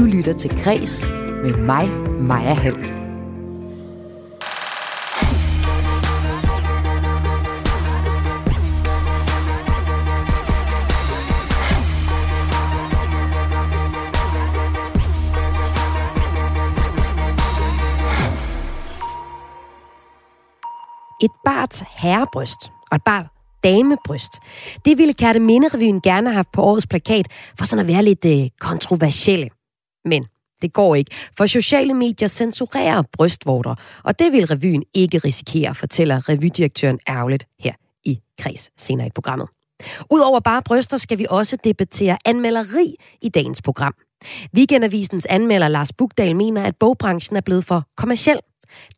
Du lytter til Græs med mig, Maja Hall. Et bart herrebryst og et bart damebryst. Det ville Kærte Minderevyen gerne have haft på årets plakat, for sådan at være lidt øh, kontroversielle. Men det går ikke, for sociale medier censurerer brystvorter, og det vil revyen ikke risikere, fortæller revydirektøren ærgerligt her i Kreds senere i programmet. Udover bare bryster skal vi også debattere anmelderi i dagens program. Weekendavisens anmelder Lars Bugdal mener, at bogbranchen er blevet for kommersiel.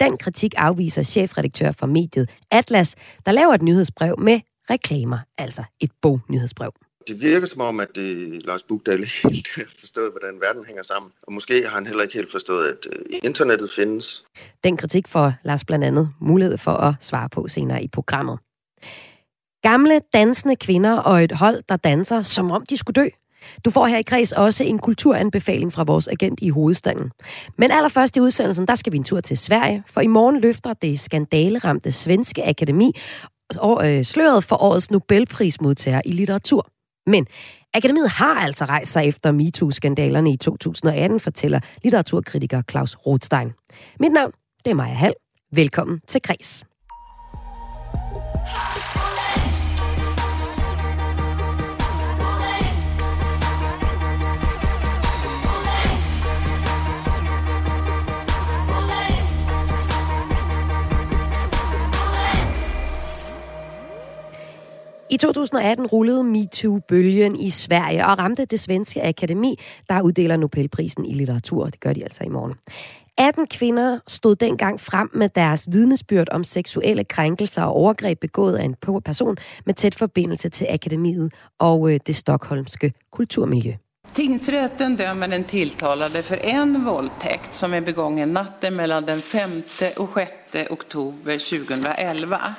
Den kritik afviser chefredaktør for mediet Atlas, der laver et nyhedsbrev med reklamer, altså et bognyhedsbrev. Det virker som om, at det, Lars Bugdal helt har forstået, hvordan verden hænger sammen. Og måske har han heller ikke helt forstået, at øh, internettet findes. Den kritik får Lars blandt andet mulighed for at svare på senere i programmet. Gamle dansende kvinder og et hold, der danser, som om de skulle dø. Du får her i kreds også en kulturanbefaling fra vores agent i hovedstaden. Men allerførst i udsendelsen, der skal vi en tur til Sverige, for i morgen løfter det skandaleramte Svenske Akademi og, øh, sløret for årets Nobelprismodtager i litteratur. Men Akademiet har altså rejst sig efter MeToo-skandalerne i 2018, fortæller litteraturkritiker Claus Rothstein. Mit navn, det er Maja Hall. Velkommen til Kres. I 2018 rullede MeToo-bølgen i Sverige og ramte det svenske akademi, der uddeler Nobelprisen i litteratur. Det gør de altså i morgen. 18 kvinder stod dengang frem med deres vidnesbyrd om seksuelle krænkelser og overgreb begået af en person med tæt forbindelse til akademiet og øh, det stokholmske kulturmiljø. Tingsrätten dömer den tilltalade för en våldtäkt som är begången natten mellan den 5 och 6 oktober 2011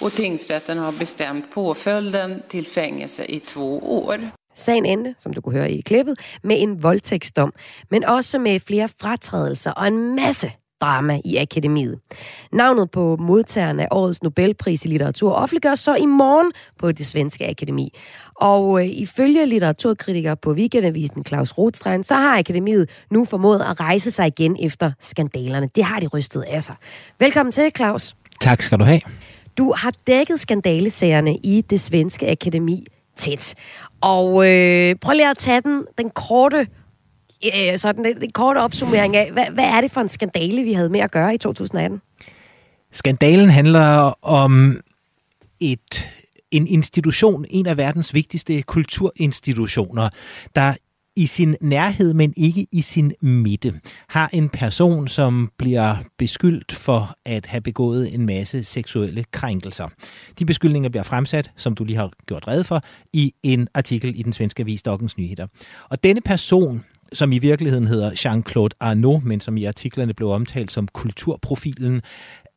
och tingsrätten har bestämt påföljden till fängelse i två år. Sagen endte, som du kunne høre i klippet, med en voldtægtsdom, men også med flere fratrædelser og en masse drama i akademiet. Navnet på modtageren af årets Nobelpris i litteratur offentliggøres så i morgen på det svenske akademi. Og øh, ifølge litteraturkritiker på Weekendavisen Claus Rothstein, så har akademiet nu formået at rejse sig igen efter skandalerne. Det har de rystet af sig. Velkommen til, Claus. Tak skal du have. Du har dækket skandalesagerne i det svenske akademi tæt. Og øh, prøv lige at tage den, den korte øh, sådan den, den korte opsummering af, hvad, hvad er det for en skandale, vi havde med at gøre i 2018? Skandalen handler om et en institution, en af verdens vigtigste kulturinstitutioner, der i sin nærhed, men ikke i sin midte, har en person, som bliver beskyldt for at have begået en masse seksuelle krænkelser. De beskyldninger bliver fremsat, som du lige har gjort red for, i en artikel i den svenske avis Dokkens Nyheder. Og denne person, som i virkeligheden hedder Jean-Claude Arnaud, men som i artiklerne blev omtalt som kulturprofilen,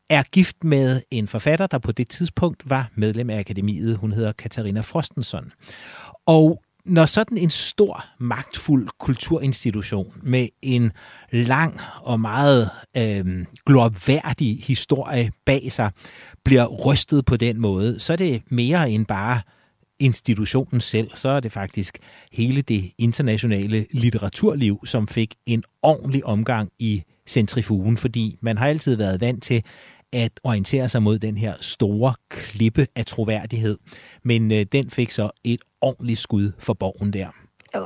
er gift med en forfatter, der på det tidspunkt var medlem af akademiet. Hun hedder Katarina Frostenson. Og når sådan en stor, magtfuld kulturinstitution med en lang og meget øh, glorværdig historie bag sig bliver rystet på den måde, så er det mere end bare institutionen selv, så er det faktisk hele det internationale litteraturliv, som fik en ordentlig omgang i centrifugen, fordi man har altid været vant til, at orientere sig mod den her store klippe af troværdighed. Men øh, den fik så et ordentligt skud for borgen der.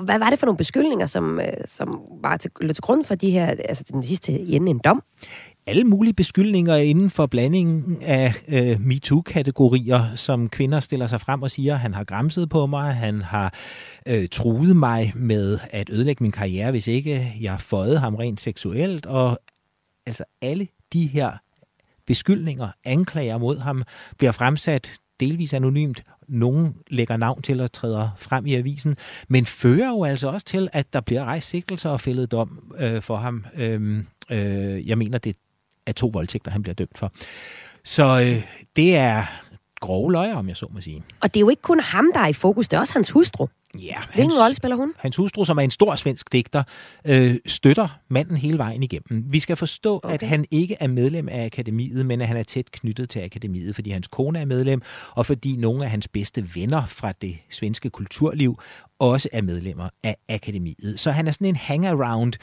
Hvad var det for nogle beskyldninger, som, øh, som var til, til grund for de her, altså den sidste ende en dom? alle mulige beskyldninger inden for blandingen af øh, MeToo-kategorier, som kvinder stiller sig frem og siger, han har græmset på mig, han har øh, truet mig med at ødelægge min karriere, hvis ikke jeg fået ham rent seksuelt, og altså alle de her beskyldninger, anklager mod ham, bliver fremsat delvis anonymt. Nogen lægger navn til og træder frem i avisen, men fører jo altså også til, at der bliver rejst sigtelser og fældet dom øh, for ham. Øh, øh, jeg mener, det er to voldtægter, han bliver dømt for. Så øh, det er grove løjer, om jeg så må sige. Og det er jo ikke kun ham, der er i fokus, det er også hans hustru. Ja, Hvilken rolle spiller hun? Hans hustru, som er en stor svensk digter, øh, støtter manden hele vejen igennem. Vi skal forstå, okay. at han ikke er medlem af akademiet, men at han er tæt knyttet til akademiet, fordi hans kone er medlem, og fordi nogle af hans bedste venner fra det svenske kulturliv også er medlemmer af akademiet. Så han er sådan en hangaround,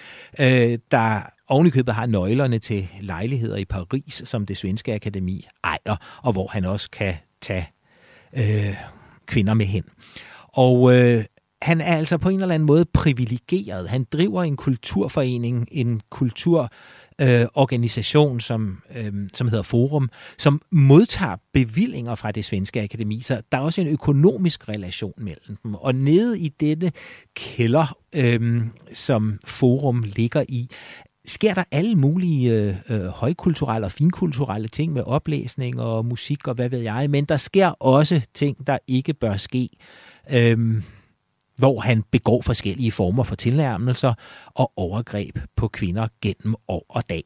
øh, der ovenikøbet har nøglerne til lejligheder i Paris, som det svenske akademi ejer, og hvor han også kan tage øh, kvinder med hen. Og øh, han er altså på en eller anden måde privilegeret. Han driver en kulturforening, en kulturorganisation, øh, som, øh, som hedder Forum, som modtager bevillinger fra det svenske akademi. Så der er også en økonomisk relation mellem dem. Og nede i dette kælder, øh, som Forum ligger i, sker der alle mulige øh, øh, højkulturelle og finkulturelle ting med oplæsning og musik og hvad ved jeg, men der sker også ting, der ikke bør ske øhm, hvor han begår forskellige former for tilnærmelser og overgreb på kvinder gennem år og dag.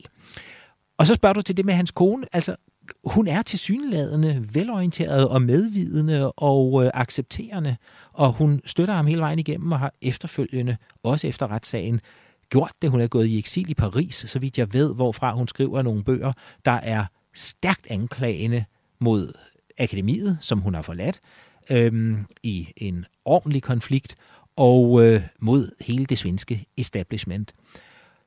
Og så spørger du til det med hans kone. Altså, hun er tilsyneladende velorienteret og medvidende og øh, accepterende, og hun støtter ham hele vejen igennem og har efterfølgende, også efter retssagen, gjort det. Hun er gået i eksil i Paris, så vidt jeg ved, hvorfra hun skriver nogle bøger, der er stærkt anklagende mod akademiet, som hun har forladt, øhm, i en ordentlig konflikt og øh, mod hele det svenske establishment.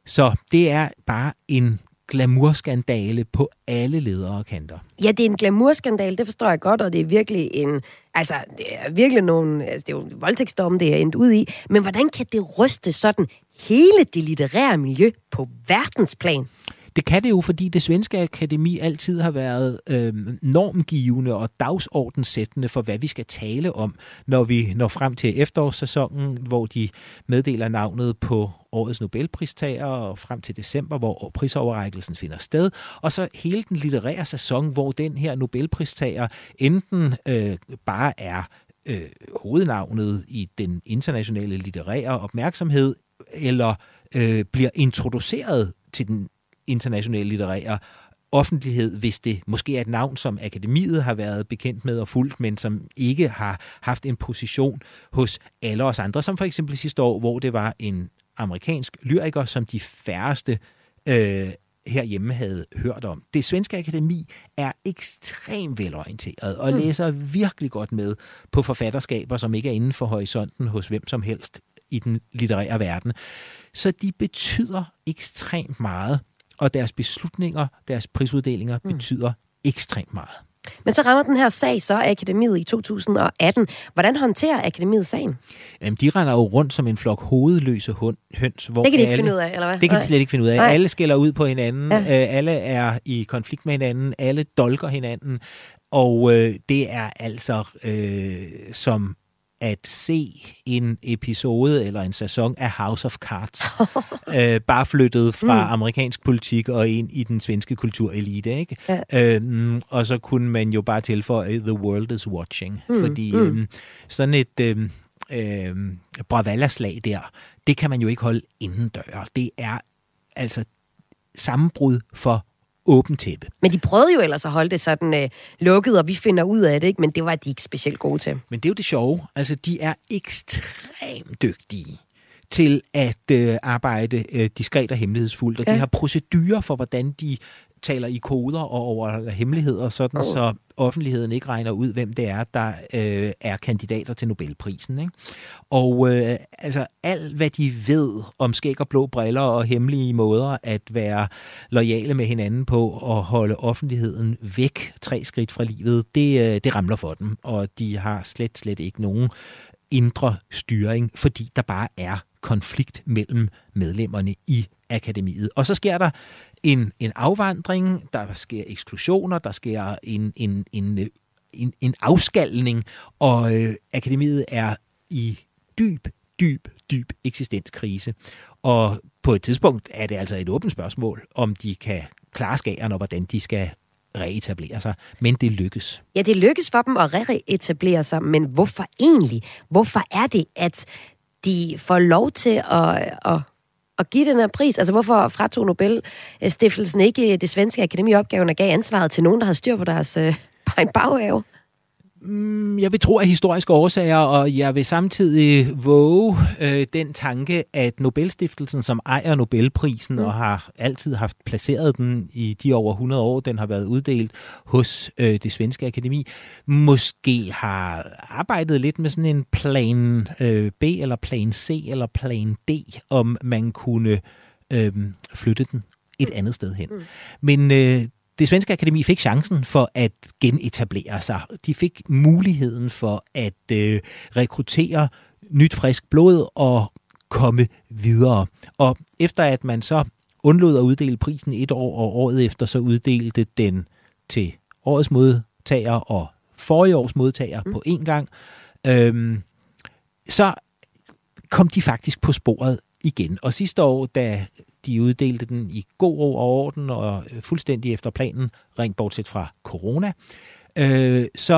Så det er bare en glamourskandale på alle ledere og kanter. Ja, det er en glamourskandale, det forstår jeg godt, og det er virkelig en, altså, det er virkelig nogle, altså, det er jo en voldtægtsdom, det er endt ud i, men hvordan kan det ryste sådan hele det litterære miljø på verdensplan? Det kan det jo, fordi det svenske akademi altid har været øh, normgivende og dagsordenssættende for, hvad vi skal tale om, når vi når frem til efterårssæsonen, hvor de meddeler navnet på årets Nobelpristager, og frem til december, hvor prisoverrækkelsen finder sted, og så hele den litterære sæson, hvor den her Nobelpristager enten øh, bare er øh, hovednavnet i den internationale litterære opmærksomhed, eller øh, bliver introduceret til den internationale litterære offentlighed, hvis det måske er et navn, som akademiet har været bekendt med og fulgt, men som ikke har haft en position hos alle os andre, som for eksempel sidste år, hvor det var en amerikansk lyriker, som de færreste øh, herhjemme havde hørt om. Det svenske akademi er ekstremt velorienteret og mm. læser virkelig godt med på forfatterskaber, som ikke er inden for horisonten hos hvem som helst i den litterære verden. Så de betyder ekstremt meget og deres beslutninger, deres prisuddelinger mm. betyder ekstremt meget. Men så rammer den her sag så Akademiet i 2018. Hvordan håndterer Akademiet sagen? Jamen, de render jo rundt som en flok hovedløse hund, høns. Hvor det kan de ikke alle, finde ud af, eller hvad? Det kan de slet ikke finde ud af. Nej. Alle skælder ud på hinanden. Ja. Øh, alle er i konflikt med hinanden. Alle dolker hinanden. Og øh, det er altså øh, som at se en episode eller en sæson af House of Cards, øh, bare flyttet fra mm. amerikansk politik og ind i den svenske kulturelite. Ikke? Ja. Øhm, og så kunne man jo bare tilføje, The World is Watching. Mm. Fordi mm. Øhm, sådan et øhm, øhm, Bravalla-slag der, det kan man jo ikke holde indendør. Det er altså sammenbrud for åbent tæppe. Men de prøvede jo ellers at holde det sådan øh, lukket, og vi finder ud af det, ikke? men det var de ikke specielt gode til. Men det er jo det sjove. Altså, de er ekstremt dygtige til at øh, arbejde øh, diskret og hemmelighedsfuldt, og ja. de har procedurer for, hvordan de taler i koder og over hemmeligheder, sådan oh. så offentligheden ikke regner ud, hvem det er, der øh, er kandidater til Nobelprisen. Ikke? Og øh, altså alt, hvad de ved om skæg og blå briller og hemmelige måder at være lojale med hinanden på og holde offentligheden væk tre skridt fra livet, det, øh, det ramler for dem, og de har slet, slet ikke nogen indre styring, fordi der bare er konflikt mellem medlemmerne i akademiet. Og så sker der en, en afvandring, der sker eksklusioner, der sker en, en, en, en, en afskalning, og øh, akademiet er i dyb, dyb, dyb eksistenskrise. Og på et tidspunkt er det altså et åbent spørgsmål, om de kan klare skagerne, og hvordan de skal reetablere sig. Men det lykkes. Ja, det lykkes for dem at reetablere sig, men hvorfor egentlig? Hvorfor er det, at de får lov til at, at at give den her pris? Altså, hvorfor fratog Nobelstiftelsen ikke det svenske akademi opgaven og gav ansvaret til nogen, der havde styr på deres øh, baghave? Mm, jeg vil tro af historiske årsager, og jeg vil samtidig våge øh, den tanke, at Nobelstiftelsen, som ejer Nobelprisen mm. og har altid haft placeret den i de over 100 år, den har været uddelt hos øh, det svenske akademi, måske har arbejdet lidt med sådan en plan øh, B, eller plan C, eller plan D, om man kunne øh, flytte den et mm. andet sted hen. Mm. Men øh, det svenske akademi fik chancen for at genetablere sig. De fik muligheden for at øh, rekruttere nyt frisk blod og komme videre. Og efter at man så undlod at uddele prisen et år, og året efter så uddelte den til årets modtager og forrige års modtager mm. på én gang, øhm, så kom de faktisk på sporet igen. Og sidste år, da de uddelte den i god ro og orden og øh, fuldstændig efter planen, rent bortset fra corona. Øh, så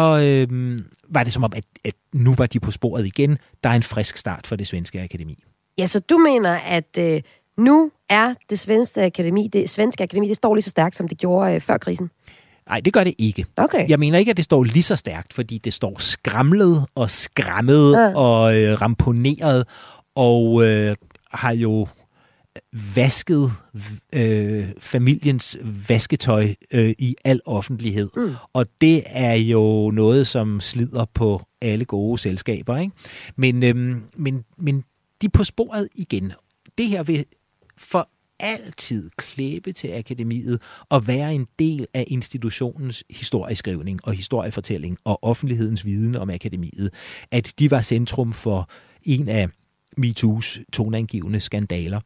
øh, var det som om, at, at nu var de på sporet igen. Der er en frisk start for det svenske akademi. Ja, så du mener, at øh, nu er det svenske akademi, det svenske akademi, det står lige så stærkt, som det gjorde øh, før krisen? Nej, det gør det ikke. Okay. Jeg mener ikke, at det står lige så stærkt, fordi det står skramlet og skrammet ja. og øh, ramponeret, og øh, har jo vasket øh, familiens vasketøj øh, i al offentlighed. Mm. Og det er jo noget, som slider på alle gode selskaber. Ikke? Men, øh, men, men de er på sporet igen. Det her vil for altid klæbe til akademiet og være en del af institutionens historieskrivning og historiefortælling og offentlighedens viden om akademiet. At de var centrum for en af MeToo's toneangivende skandaler.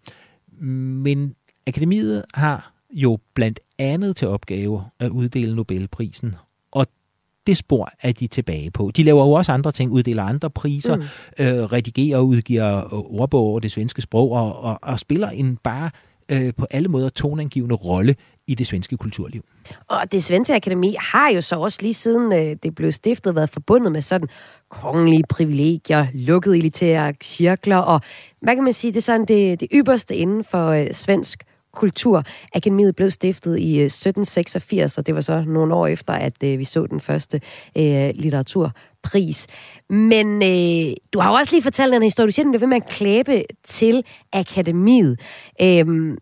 Men akademiet har jo blandt andet til opgave at uddele Nobelprisen, og det spor er de tilbage på. De laver jo også andre ting, uddeler andre priser, mm. øh, redigerer og udgiver ordbog over det svenske sprog, og, og, og spiller en bare øh, på alle måder toneangivende rolle i det svenske kulturliv. Og det svenske akademi har jo så også lige siden øh, det blev stiftet været forbundet med sådan kongelige privilegier, lukkede elitære cirkler, og hvad kan man sige, det er sådan det, det ypperste inden for øh, svensk kultur. Akademiet blev stiftet i øh, 1786, og det var så nogle år efter, at øh, vi så den første øh, litteraturpris. Men øh, du har jo også lige fortalt en historie, du siger, den bliver ved med at klæbe til akademiet. Øh,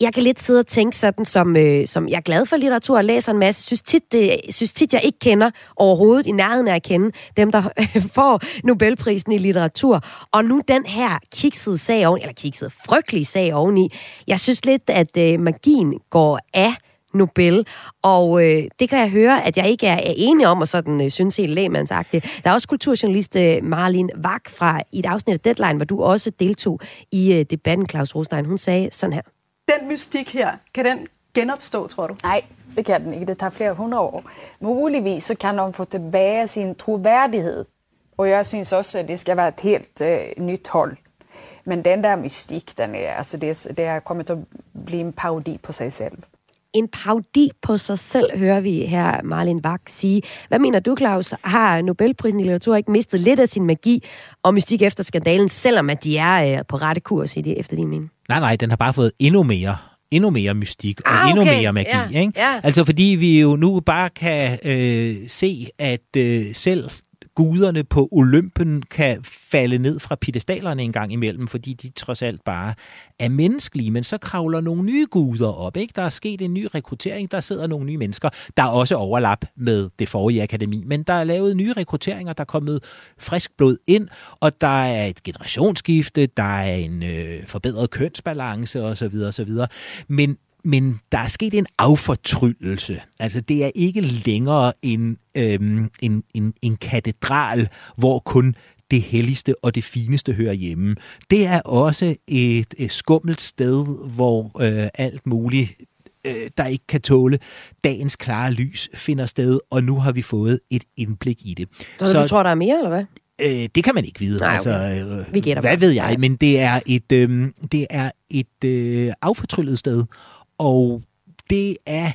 jeg kan lidt sidde og tænke sådan, som, øh, som jeg er glad for litteratur og læser en masse. Synes tit, det, synes tit, jeg ikke kender overhovedet i nærheden af at kende dem, der får Nobelprisen i litteratur. Og nu den her kiksede sag oven, eller kiksede frygtelige sag oveni. Jeg synes lidt, at øh, magien går af Nobel, og øh, det kan jeg høre, at jeg ikke er, er enig om, og sådan øh, synes helt lægmandsagtigt. Der er også kulturjournalist øh, Marlin Vak fra i et afsnit af Deadline, hvor du også deltog i øh, debatten, Claus Rostein. Hun sagde sådan her den mystik her, kan den genopstå, tror du? Nej, det kan den ikke. Det tager flere hundrede år. Muligvis så kan de få tilbage sin troværdighed. Og jeg synes også, at det skal være et helt øh, nyt hold. Men den der mystik, den er, altså det, det er kommet til at blive en parodi på sig selv. En parodi på sig selv, hører vi her Marlin Wach sige. Hvad mener du, Claus? Har Nobelprisen i litteratur ikke mistet lidt af sin magi og mystik efter skandalen, selvom at de er øh, på rette kurs i det, efter din mening? Nej, nej, den har bare fået endnu mere endnu mere mystik og ah, okay. endnu mere magi. Ja, ikke? Ja. Altså fordi vi jo nu bare kan øh, se, at øh, selv guderne på Olympen kan falde ned fra pedestalerne en gang imellem, fordi de trods alt bare er menneskelige, men så kravler nogle nye guder op. Ikke? Der er sket en ny rekruttering, der sidder nogle nye mennesker. Der er også overlap med det forrige akademi, men der er lavet nye rekrutteringer, der er kommet frisk blod ind, og der er et generationsskifte, der er en øh, forbedret kønsbalance osv. osv. Men men der er sket en affortryllelse. Altså, det er ikke længere en, øhm, en, en, en katedral, hvor kun det helligste og det fineste hører hjemme. Det er også et, et skummelt sted, hvor øh, alt muligt øh, der ikke kan tåle dagens klare lys, finder sted, og nu har vi fået et indblik i det. Så, så du tror, der er mere, eller hvad? Øh, det kan man ikke vide. Nej, okay. altså, øh, vi gætter hvad ved jeg, men det er et, øh, det er et øh, affortryllet sted, og det er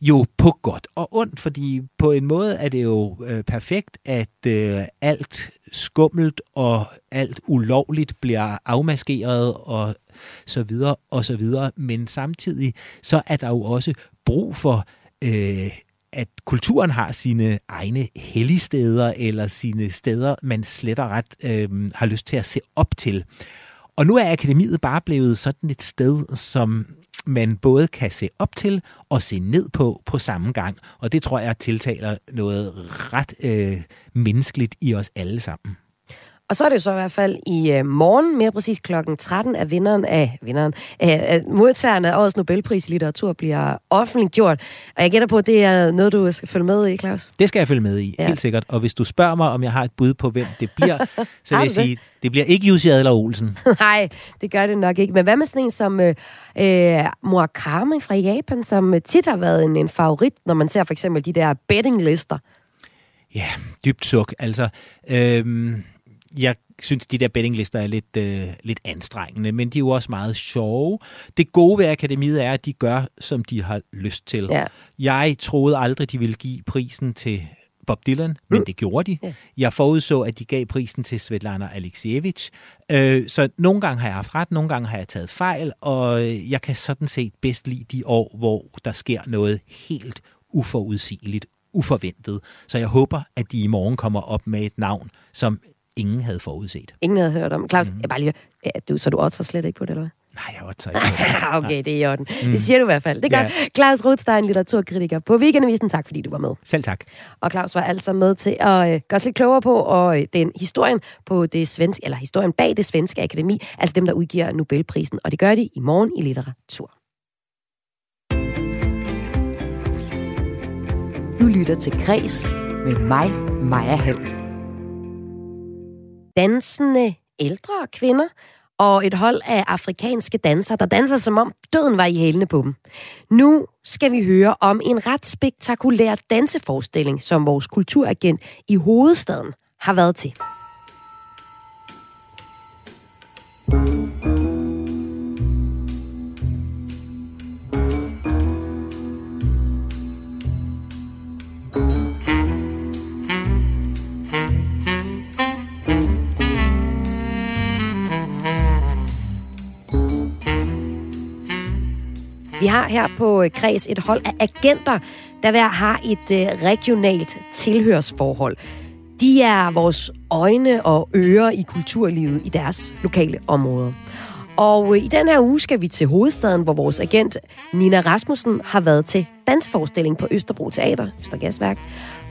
jo på godt og ondt, fordi på en måde er det jo øh, perfekt, at øh, alt skummelt og alt ulovligt bliver afmaskeret og så videre og så videre, men samtidig så er der jo også brug for øh, at kulturen har sine egne helligsteder, eller sine steder, man slet og ret øh, har lyst til at se op til. Og nu er akademiet bare blevet sådan et sted, som man både kan se op til og se ned på på samme gang. Og det tror jeg tiltaler noget ret øh, menneskeligt i os alle sammen. Og så er det jo så i hvert fald i øh, morgen, mere præcis klokken 13, at vinderen af, vinderen af, af modtagerne af årets Nobelpris i litteratur bliver offentliggjort. Og jeg gætter på, at det er noget, du skal følge med i, Claus? Det skal jeg følge med i, ja. helt sikkert. Og hvis du spørger mig, om jeg har et bud på, hvem det bliver, så vil jeg sige, det bliver ikke Jussi Adler Olsen. Nej, det gør det nok ikke. Men hvad med sådan en som øh, øh Murakami fra Japan, som tit har været en, en favorit, når man ser for eksempel de der bettinglister? Ja, dybt suk. Altså, øh, jeg synes, de der bettinglister er lidt, øh, lidt anstrengende, men de er jo også meget sjove. Det gode ved akademiet er, at de gør, som de har lyst til. Ja. Jeg troede aldrig, de ville give prisen til Bob Dylan, men mm. det gjorde de. Ja. Jeg forudså, at de gav prisen til Svetlana Alexievich. Øh, så nogle gange har jeg haft ret, nogle gange har jeg taget fejl, og jeg kan sådan set bedst lide de år, hvor der sker noget helt uforudsigeligt, uforventet. Så jeg håber, at de i morgen kommer op med et navn, som ingen havde forudset. Ingen havde hørt om. Claus, mm. jeg bare lige, ja, du, så du otter slet ikke på det, eller hvad? Nej, jeg otter ikke okay, det er i orden. Mm. Det siger du i hvert fald. Det er ja. Claus Rothstein, litteraturkritiker på Weekendavisen. Tak, fordi du var med. Selv tak. Og Claus var altså med til at øh, gøre os lidt klogere på og, øh, den historien på det svenske, eller historien bag det svenske akademi, altså dem, der udgiver Nobelprisen. Og det gør de i morgen i litteratur. Du lytter til Græs med mig, Maja Hall dansende ældre kvinder og et hold af afrikanske dansere, der danser som om døden var i hælene på dem. Nu skal vi høre om en ret spektakulær danseforestilling, som vores kulturagent i hovedstaden har været til. Vi har her på øh, Kreds et hold af agenter, der hver har et øh, regionalt tilhørsforhold. De er vores øjne og ører i kulturlivet i deres lokale områder. Og øh, i den her uge skal vi til hovedstaden, hvor vores agent Nina Rasmussen har været til dansforestilling på Østerbro Teater, Østergasværk.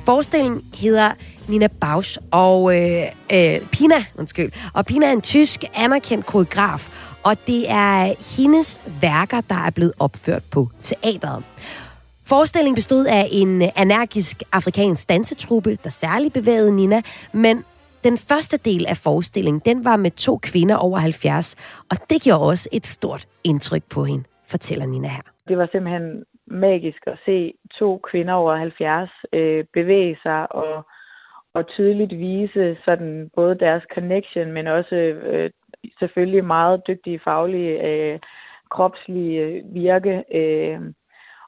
Forestillingen hedder Nina Bausch og øh, øh, Pina, undskyld. Og Pina er en tysk anerkendt koreograf, og det er hendes værker, der er blevet opført på teateret. Forestillingen bestod af en energisk afrikansk dansetruppe, der særligt bevægede Nina, men den første del af forestillingen, den var med to kvinder over 70, og det gjorde også et stort indtryk på hende, fortæller Nina her. Det var simpelthen magisk at se to kvinder over 70 øh, bevæge sig og, og tydeligt vise sådan både deres connection, men også øh, selvfølgelig meget dygtige faglige, øh, kropslige virke. Øh,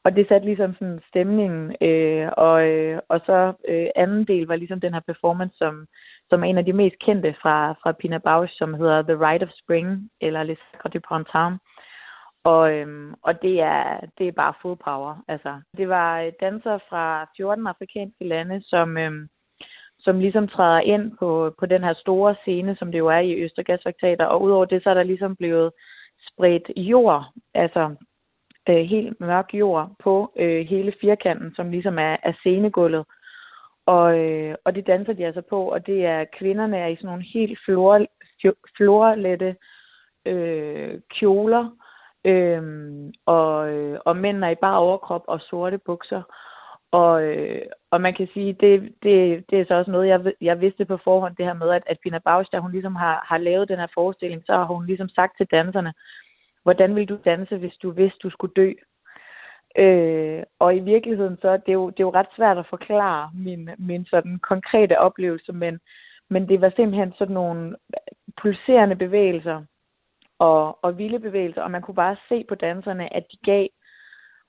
og det satte ligesom sådan stemningen. Øh, og, øh, og så øh, anden del var ligesom den her performance, som, som er en af de mest kendte fra, fra Pina Bausch, som hedder The Rite of Spring, eller Les Sacres du Printemps. Og, øhm, og det er, det er bare full power. Altså, det var øh, dansere fra 14 afrikanske lande, som, øhm, som ligesom træder ind på, på den her store scene, som det jo er i Østergasfaktater. Og udover det, så er der ligesom blevet spredt jord, altså øh, helt mørk jord på øh, hele firkanten, som ligesom er, er scenegulvet. Og, øh, og det danser de altså på, og det er kvinderne er i sådan nogle helt flor, florlette øh, kjoler, øh, og, øh, og mænd er i bare overkrop og sorte bukser. Og, øh, og man kan sige, det, det, det er så også noget, jeg, jeg vidste på forhånd, det her med, at, at Pina Bausch, da hun ligesom har, har lavet den her forestilling, så har hun ligesom sagt til danserne, hvordan vil du danse, hvis du vidste, du skulle dø? Øh, og i virkeligheden så, det er jo, det er jo ret svært at forklare min, min sådan konkrete oplevelse, men, men det var simpelthen sådan nogle pulserende bevægelser og, og vilde bevægelser, og man kunne bare se på danserne, at de gav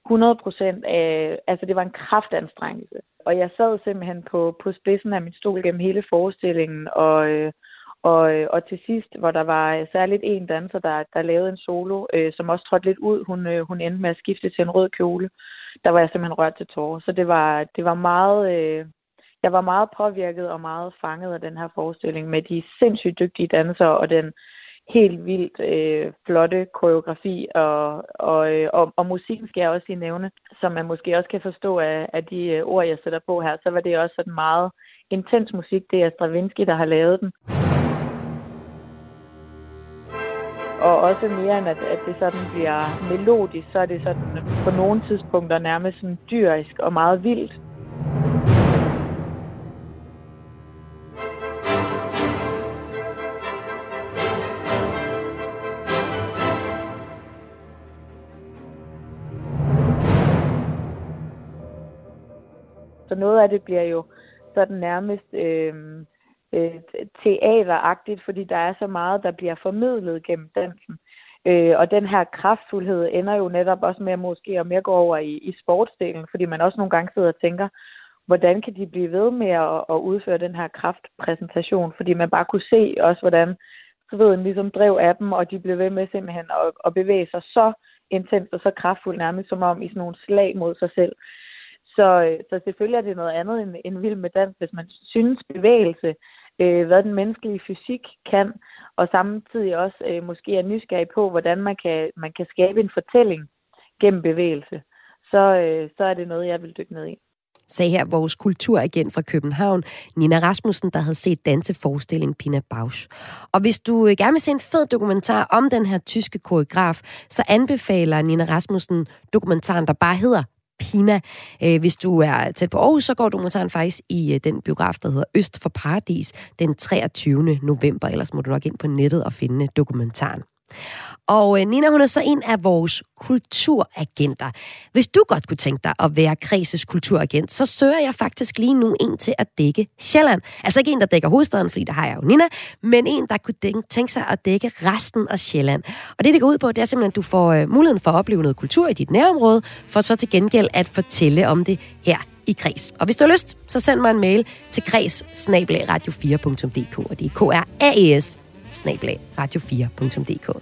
100 procent af, altså det var en kraftanstrengelse. Og jeg sad simpelthen på, på spidsen af min stol gennem hele forestillingen, og, øh, og, øh, og til sidst, hvor der var særligt en danser, der, der lavede en solo, øh, som også trådte lidt ud, hun, øh, hun endte med at skifte til en rød kjole. der var jeg simpelthen rørt til tårer. Så det var, det var meget, øh, jeg var meget påvirket og meget fanget af den her forestilling med de sindssygt dygtige dansere og den helt vildt øh, flotte koreografi og, og, øh, og, og musikken skal jeg også lige nævne, som man måske også kan forstå af, af de øh, ord, jeg sætter på her, så var det også sådan meget intens musik. Det er Stravinsky, der har lavet den. Og også mere end at, at det sådan bliver melodisk, så er det sådan øh, på nogle tidspunkter nærmest sådan dyrisk og meget vildt. Så noget af det bliver jo sådan nærmest øh, øh, teateragtigt, fordi der er så meget, der bliver formidlet gennem dansen. Øh, og den her kraftfuldhed ender jo netop også med at måske og mere gå over i, i sportsdelen, fordi man også nogle gange sidder og tænker, hvordan kan de blive ved med at, at udføre den her kraftpræsentation, fordi man bare kunne se også, hvordan sveden ligesom drev af dem, og de blev ved med simpelthen at, at bevæge sig så intens og så kraftfuldt, nærmest som om i sådan nogle slag mod sig selv. Så, øh, så selvfølgelig er det noget andet end, end vild med dans, hvis man synes bevægelse, øh, hvad den menneskelige fysik kan, og samtidig også øh, måske er nysgerrig på, hvordan man kan, man kan skabe en fortælling gennem bevægelse, så, øh, så er det noget, jeg vil dykke ned i sagde her vores kulturagent fra København, Nina Rasmussen, der havde set danseforestilling Pina Bausch. Og hvis du øh, gerne vil se en fed dokumentar om den her tyske koreograf, så anbefaler Nina Rasmussen dokumentaren, der bare hedder Pina. Øh, hvis du er tæt på Aarhus, så går dokumentaren faktisk i øh, den biograf, der hedder Øst for Paradis, den 23. november. Ellers må du nok ind på nettet og finde dokumentaren. Og øh, Nina, hun er så en af vores kulturagenter. Hvis du godt kunne tænke dig at være Kreses kulturagent, så søger jeg faktisk lige nu en til at dække Sjælland. Altså ikke en, der dækker hovedstaden, fordi der har jeg jo Nina, men en, der kunne tænke sig at dække resten af Sjælland. Og det, det går ud på, det er simpelthen, at du får øh, muligheden for at opleve noget kultur i dit nærområde, for så til gengæld at fortælle om det her i Kres. Og hvis du har lyst, så send mig en mail til græs radio4.dk, og det er k r a e s radio4.dk.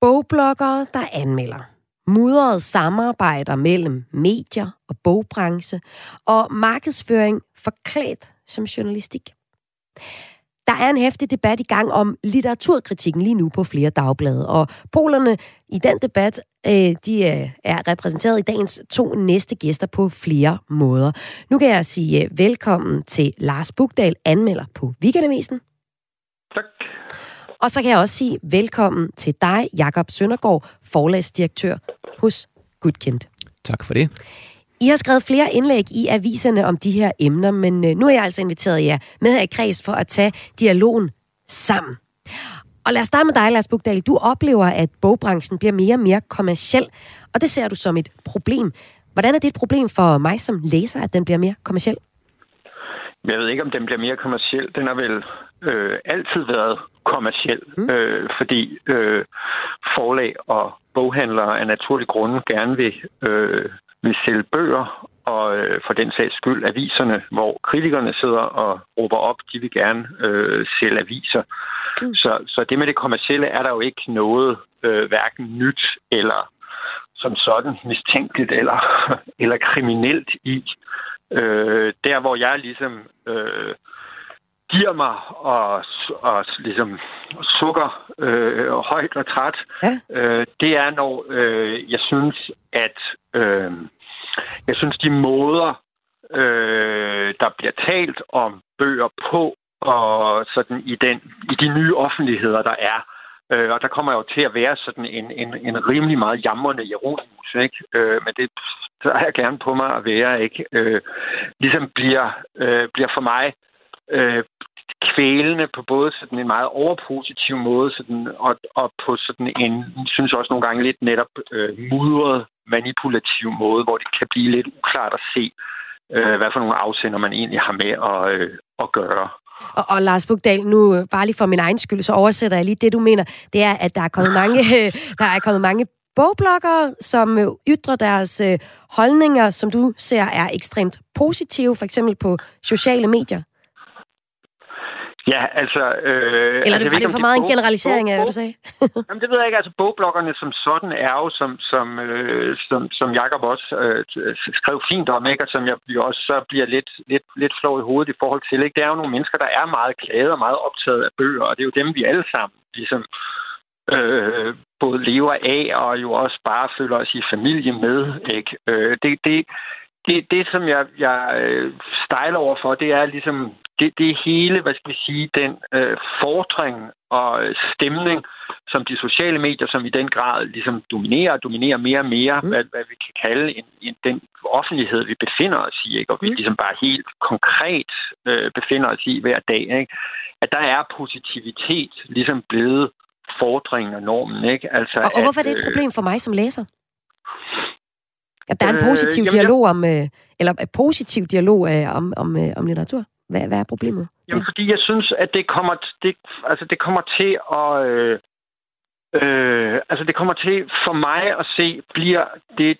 Bogbloggere, der anmelder. Mudrede samarbejder mellem medier og bogbranche og markedsføring forklædt som journalistik. Der er en hæftig debat i gang om litteraturkritikken lige nu på flere dagblade, og polerne i den debat øh, de øh, er repræsenteret i dagens to næste gæster på flere måder. Nu kan jeg sige øh, velkommen til Lars Bugdal, anmelder på Weekendavisen. Tak. Og så kan jeg også sige velkommen til dig, Jakob Søndergaard, forlagsdirektør hos Gudkendt. Tak for det. I har skrevet flere indlæg i aviserne om de her emner, men øh, nu er jeg altså inviteret jer med her i kreds for at tage dialogen sammen. Og lad os starte med dig, Lars Bugdal. Du oplever, at bogbranchen bliver mere og mere kommersiel, og det ser du som et problem. Hvordan er det et problem for mig som læser, at den bliver mere kommersiel? Jeg ved ikke, om den bliver mere kommersiel. Den har vel øh, altid været kommersiel, mm. øh, fordi øh, forlag og boghandlere af naturlig grunde gerne vil, øh, vil sælge bøger, og øh, for den sags skyld aviserne, hvor kritikerne sidder og råber op, de vil gerne øh, sælge aviser. Mm. Så, så det med det kommercielle er der jo ikke noget øh, hverken nyt eller som sådan mistænkeligt eller, eller kriminelt i. Øh, der, hvor jeg ligesom øh, giver mig og, og ligesom sukker øh, højt og træt, ja. øh, det er, når øh, jeg synes, at øh, jeg synes, de måder, øh, der bliver talt om bøger på, og sådan i, den, i de nye offentligheder, der er, øh, Øh, og der kommer jo til at være sådan en, en, en rimelig meget jammerende Jeromus, ikke? Øh, men det tager jeg gerne på mig at være, ikke? Øh, ligesom bliver, øh, bliver for mig øh, kvælende på både sådan en meget overpositiv måde, sådan, og, og på sådan en, synes også nogle gange lidt netop øh, mudret manipulativ måde, hvor det kan blive lidt uklart at se, øh, hvad for nogle afsender man egentlig har med at, øh, at gøre. Og, og Lars Bugdal, nu øh, bare lige for min egen skyld, så oversætter jeg lige det, du mener. Det er, at der er kommet mange, der er kommet mange bogbloggere, som øh, ytrer deres øh, holdninger, som du ser er ekstremt positive, for eksempel på sociale medier. Ja, altså... Øh, Eller altså, det, var det for meget en generalisering af, hvad du sagde? Jamen, det ved jeg ikke. Altså, bogbloggerne som sådan er jo, som, som, øh, som, som Jacob også øh, skrev fint om, ikke? og som jeg jo også så bliver lidt, lidt, lidt flov i hovedet i forhold til. Ikke? Det er jo nogle mennesker, der er meget glade og meget optaget af bøger, og det er jo dem, vi alle sammen ligesom øh, både lever af og jo også bare føler os i familie med. Ikke? Øh, det, det, det, det, som jeg, jeg øh, stejler over for, det er ligesom det, det hele, hvad skal vi sige, den øh, fordring og stemning, som de sociale medier, som i den grad ligesom dominerer og dominerer mere og mere, mm. hvad, hvad vi kan kalde en, en, den offentlighed, vi befinder os i, ikke? og vi mm. ligesom bare helt konkret øh, befinder os i hver dag, ikke? at der er positivitet ligesom blevet fordringen og normen. Ikke? Altså, og, og hvorfor at, er det et øh, problem for mig som læser? At der er en positiv øh, dialog om, øh, eller en positiv dialog øh, om, om, øh, om litteratur? Hvad, hvad er problemet? Jamen, fordi jeg synes, at det kommer, det, altså, det kommer til at... Øh, øh, altså, det kommer til for mig at se, bliver det,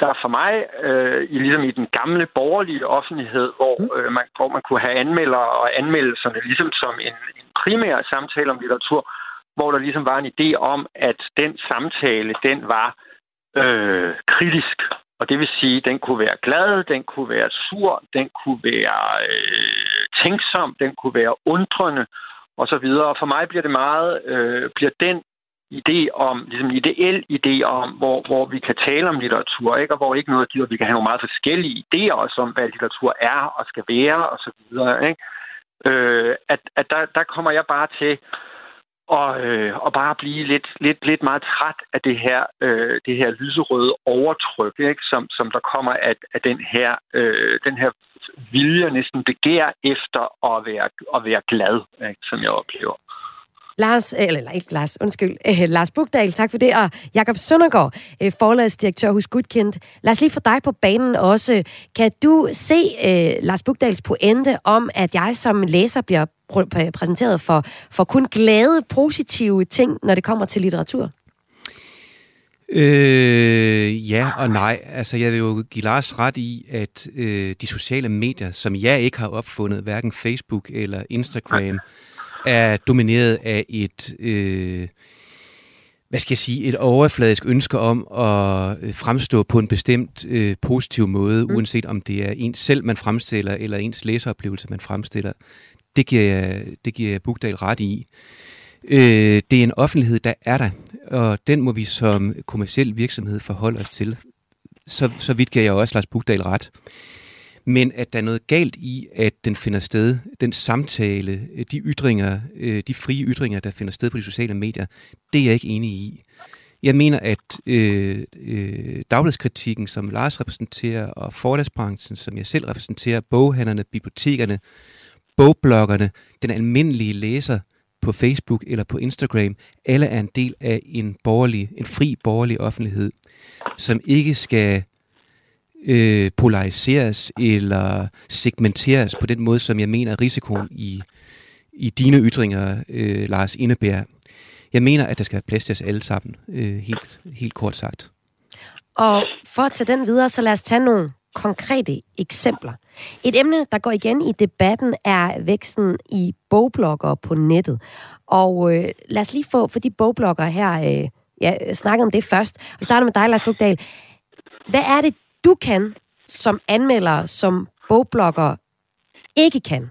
der for mig, øh, i, ligesom i den gamle borgerlige offentlighed, hvor, mm. øh, man, hvor man kunne have anmelder og anmeldelserne ligesom som en, en primær samtale om litteratur, hvor der ligesom var en idé om, at den samtale, den var øh, kritisk og det vil sige, at den kunne være glad, den kunne være sur, den kunne være øh, tænksom, den kunne være undrende osv. Og for mig bliver det meget, øh, bliver den idé om, ligesom en ideel idé om, hvor, hvor vi kan tale om litteratur, ikke? og hvor ikke noget giver, vi kan have nogle meget forskellige idéer også om, hvad litteratur er og skal være osv. Ikke? Øh, at, at der, der kommer jeg bare til og, øh, og bare blive lidt, lidt, lidt meget træt af det her, øh, det her lyserøde overtryk, ikke? Som, som der kommer af, af den her, øh, den her vilje, næsten begær efter at være, at være glad, ikke? som jeg oplever. Lars, øh, eller, ikke Lars, undskyld, øh, Lars Bugdal, tak for det, og Jakob Søndergaard, øh, forlagsdirektør hos Gudkendt. Lad os lige få dig på banen også. Kan du se øh, Lars Bugdals pointe om, at jeg som læser bliver pr- præsenteret for, for kun glade, positive ting, når det kommer til litteratur? Øh, ja og nej. Altså, jeg vil jo give Lars ret i, at øh, de sociale medier, som jeg ikke har opfundet, hverken Facebook eller Instagram, er domineret af et, øh, hvad skal jeg sige, et overfladisk ønske om at øh, fremstå på en bestemt øh, positiv måde, mm. uanset om det er ens selv, man fremstiller, eller ens læseoplevelse, man fremstiller. Det giver jeg, det giver jeg Bugdal ret i. Øh, det er en offentlighed, der er der, og den må vi som kommersiel virksomhed forholde os til. Så, så vidt giver jeg også Lars Bugdal ret men at der er noget galt i, at den finder sted, den samtale, de ytringer, øh, de frie ytringer, der finder sted på de sociale medier, det er jeg ikke enig i. Jeg mener, at øh, øh, dagbladskritikken, som Lars repræsenterer, og forlagsbranchen, som jeg selv repræsenterer, boghandlerne, bibliotekerne, bogbloggerne, den almindelige læser på Facebook eller på Instagram, alle er en del af en borgerlig, en fri borgerlig offentlighed, som ikke skal øh, polariseres eller segmenteres på den måde, som jeg mener risikoen i, i dine ytringer, øh, Lars, indebærer. Jeg mener, at der skal være plads til os alle sammen, øh, helt, helt kort sagt. Og for at tage den videre, så lad os tage nogle konkrete eksempler. Et emne, der går igen i debatten, er væksten i bogblogger på nettet. Og øh, lad os lige få for de bogblogger her, øh, ja, snakke om det først. Vi starter med dig, Lars Bugdal. Hvad er det, du kan, som anmelder, som bogblogger, ikke kan?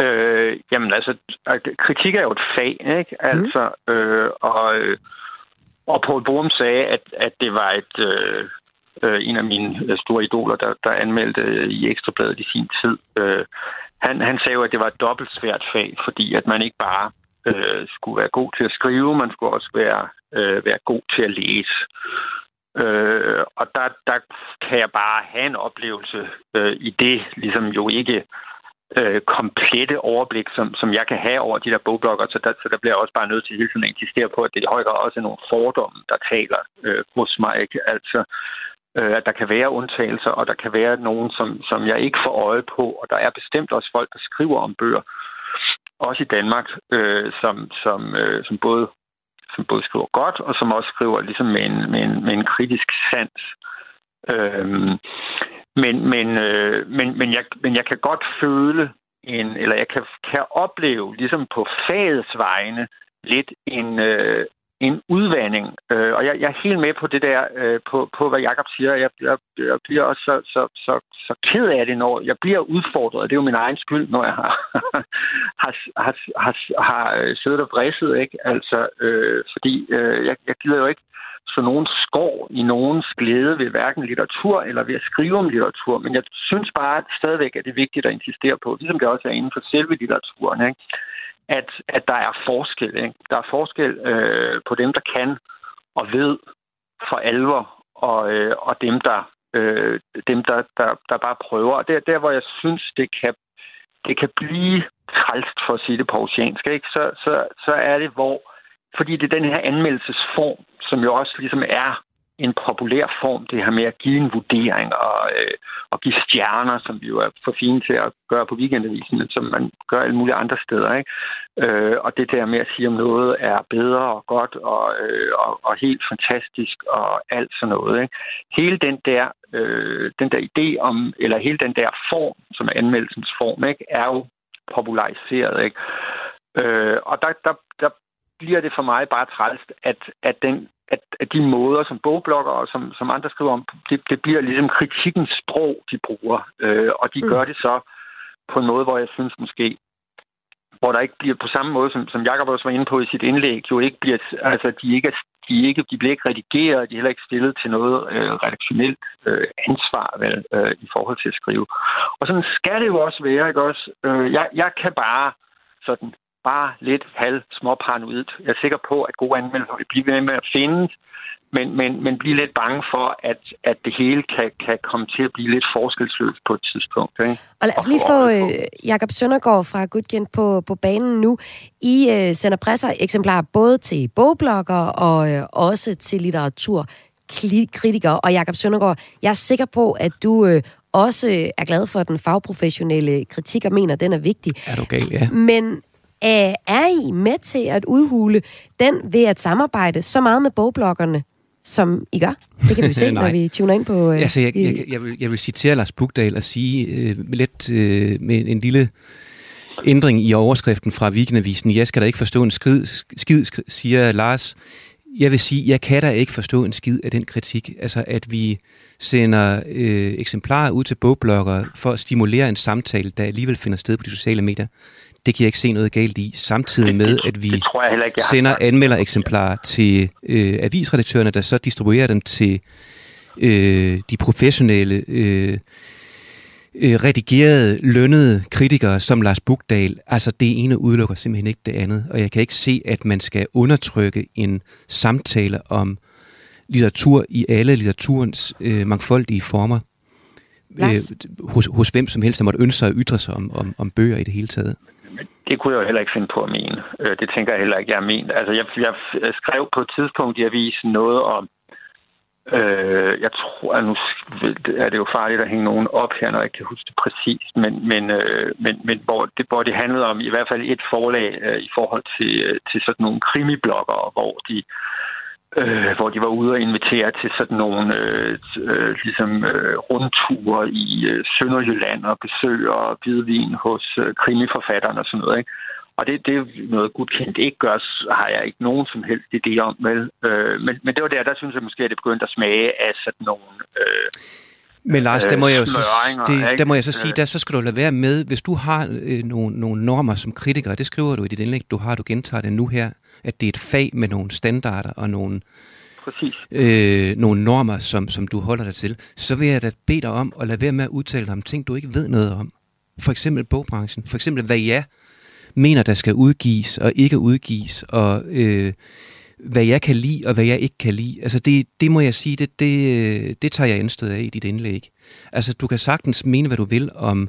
øh, jamen altså, kritik er jo et fag, ikke? Mm. Altså, mm. øh, og, og Paul Borum sagde, at, at det var et... Øh, øh, en af mine store idoler, der, der anmeldte i Ekstrabladet i sin tid. Øh, han, han sagde jo, at det var et dobbelt svært fag, fordi at man ikke bare øh, skulle være god til at skrive, man skulle også være øh, være god til at læse. Øh, og der, der kan jeg bare have en oplevelse øh, i det, ligesom jo ikke øh, komplette overblik, som, som jeg kan have over de der bogblogger, så der, så der bliver jeg også bare nødt til hele tiden at insistere på, at det i høj grad også er nogle fordomme, der taler øh, hos mig. Ikke? Altså, øh, at der kan være undtagelser, og der kan være nogen, som, som jeg ikke får øje på, og der er bestemt også folk, der skriver om bøger, også i Danmark, øh, som, som, øh, som, både, som både skriver godt, og som også skriver ligesom med en, med en, med en kritisk sans. Øhm, men, men, øh, men, men, jeg, men jeg kan godt føle, en, eller jeg kan, kan opleve, ligesom på fagets vegne, lidt en, øh, en udvanding. Øh, og jeg, jeg er helt med på det der, øh, på, på hvad Jakob siger. Jeg, jeg, jeg bliver også så, så, så, så ked af det, når jeg bliver udfordret. Det er jo min egen skyld, når jeg har, har, har, har, har øh, siddet og bræsset, Ikke? Altså, øh, fordi øh, jeg, jeg gider jo ikke så nogen skår i nogens glæde ved hverken litteratur eller ved at skrive om litteratur. Men jeg synes bare at stadigvæk, at det er vigtigt at insistere på, ligesom det også er inden for selve litteraturen. Ikke? At, at der er forskel. Ikke? Der er forskel øh, på dem, der kan og ved for alvor, og, øh, og dem, der, øh, dem der, der, der bare prøver. Og det der, hvor jeg synes, det kan, det kan blive trælst for at sige det på oceansk, ikke? Så, så, så er det, hvor... Fordi det er den her anmeldelsesform, som jo også ligesom er en populær form, det her med at give en vurdering og, øh, og give stjerner, som vi jo er for fine til at gøre på weekendavisen, men som man gør alle mulige andre steder. Ikke? Øh, og det der med at sige, om noget er bedre og godt og, øh, og, og helt fantastisk og alt sådan noget. Ikke? Hele den der, øh, den der idé om, eller hele den der form, som er anmeldelsens form, ikke, er jo populariseret. Ikke? Øh, og der, der, der bliver det for mig bare trælst, at, at den at, at de måder, som bogblokker og som, som andre skriver om, det, det bliver ligesom kritikkens sprog, de bruger. Øh, og de mm. gør det så på en måde, hvor jeg synes måske, hvor der ikke bliver på samme måde, som, som Jacob også var inde på i sit indlæg, jo ikke bliver, altså de ikke de, ikke, de bliver ikke redigeret, de er heller ikke stillet til noget øh, redaktionelt øh, ansvar vel, øh, i forhold til at skrive. Og sådan skal det jo også være, ikke også? Øh, jeg, jeg kan bare sådan bare lidt halv småparanoid. Jeg er sikker på, at gode anmeldelser vil blive ved med at findes, men, men, men blive lidt bange for, at, at det hele kan, kan komme til at blive lidt forskelsløst på et tidspunkt. Ikke? Og lad os lige få øh, Jakob Søndergaard fra Gudgen på, på banen nu. I øh, sender presser eksemplarer både til bogblogger og øh, også til litteraturkritikere. Og Jakob Søndergaard, jeg er sikker på, at du øh, også er glad for den fagprofessionelle kritik og mener, at den er vigtig. Er du gal, ja. Men er I med til at udhule den ved at samarbejde så meget med bogbloggerne, som I gør? Det kan vi se, når vi tuner ind på... Øh, altså, jeg, jeg, jeg, vil, jeg vil citere Lars Bugdal og sige øh, lidt øh, med en lille ændring i overskriften fra Weekendavisen. Jeg skal da ikke forstå en skid, skid siger Lars. Jeg vil sige, jeg kan da ikke forstå en skid af den kritik. Altså, at vi sender øh, eksemplarer ud til bogblogger for at stimulere en samtale, der alligevel finder sted på de sociale medier. Det kan jeg ikke se noget galt i. Samtidig med, at vi det jeg ikke, jeg sender anmeldereksemplarer til øh, avisredaktørerne, der så distribuerer dem til øh, de professionelle, øh, øh, redigerede, lønnede kritikere som Lars Bugdal. Altså det ene udelukker simpelthen ikke det andet. Og jeg kan ikke se, at man skal undertrykke en samtale om litteratur i alle litteraturens øh, mangfoldige former. Øh, hos, hos hvem som helst, der måtte ønske sig at ytre sig om, om, om bøger i det hele taget det kunne jeg jo heller ikke finde på at mene. Øh, det tænker jeg heller ikke, jeg er ment. Altså, jeg, jeg skrev på et tidspunkt i avisen noget om, øh, jeg tror, at nu er det jo farligt at hænge nogen op her, når jeg kan huske det præcist, men, men, øh, men, men hvor, det, hvor det handlede om i hvert fald et forlag øh, i forhold til, øh, til sådan nogle krimiblogger, hvor de øh, øh, hvor de var ude og invitere til sådan nogle øh, øh, ligesom, øh, rundture i øh, Sønderjylland og besøge og hvidvin hos øh, krimiforfatterne og sådan noget. Ikke? Og det, det er noget godkendt ikke gør, har jeg ikke nogen som helst idé om, vel? Øh, men, men det var der, der synes jeg måske, at det begyndte at smage af sådan nogle... Øh, men Lars, der må jeg jo så, det, der må jeg så sige, der så skal du lade være med, hvis du har øh, nogle, nogle normer som kritiker, det skriver du i dit indlæg, du har, du gentager det nu her, at det er et fag med nogle standarder og nogle, øh, nogle normer, som, som du holder dig til, så vil jeg da bede dig om at lade være med at udtale dig om ting, du ikke ved noget om. For eksempel bogbranchen. For eksempel, hvad jeg mener, der skal udgives og ikke udgives, og øh, hvad jeg kan lide og hvad jeg ikke kan lide. Altså det, det må jeg sige, det, det, det tager jeg indstød af i dit indlæg. Altså du kan sagtens mene, hvad du vil om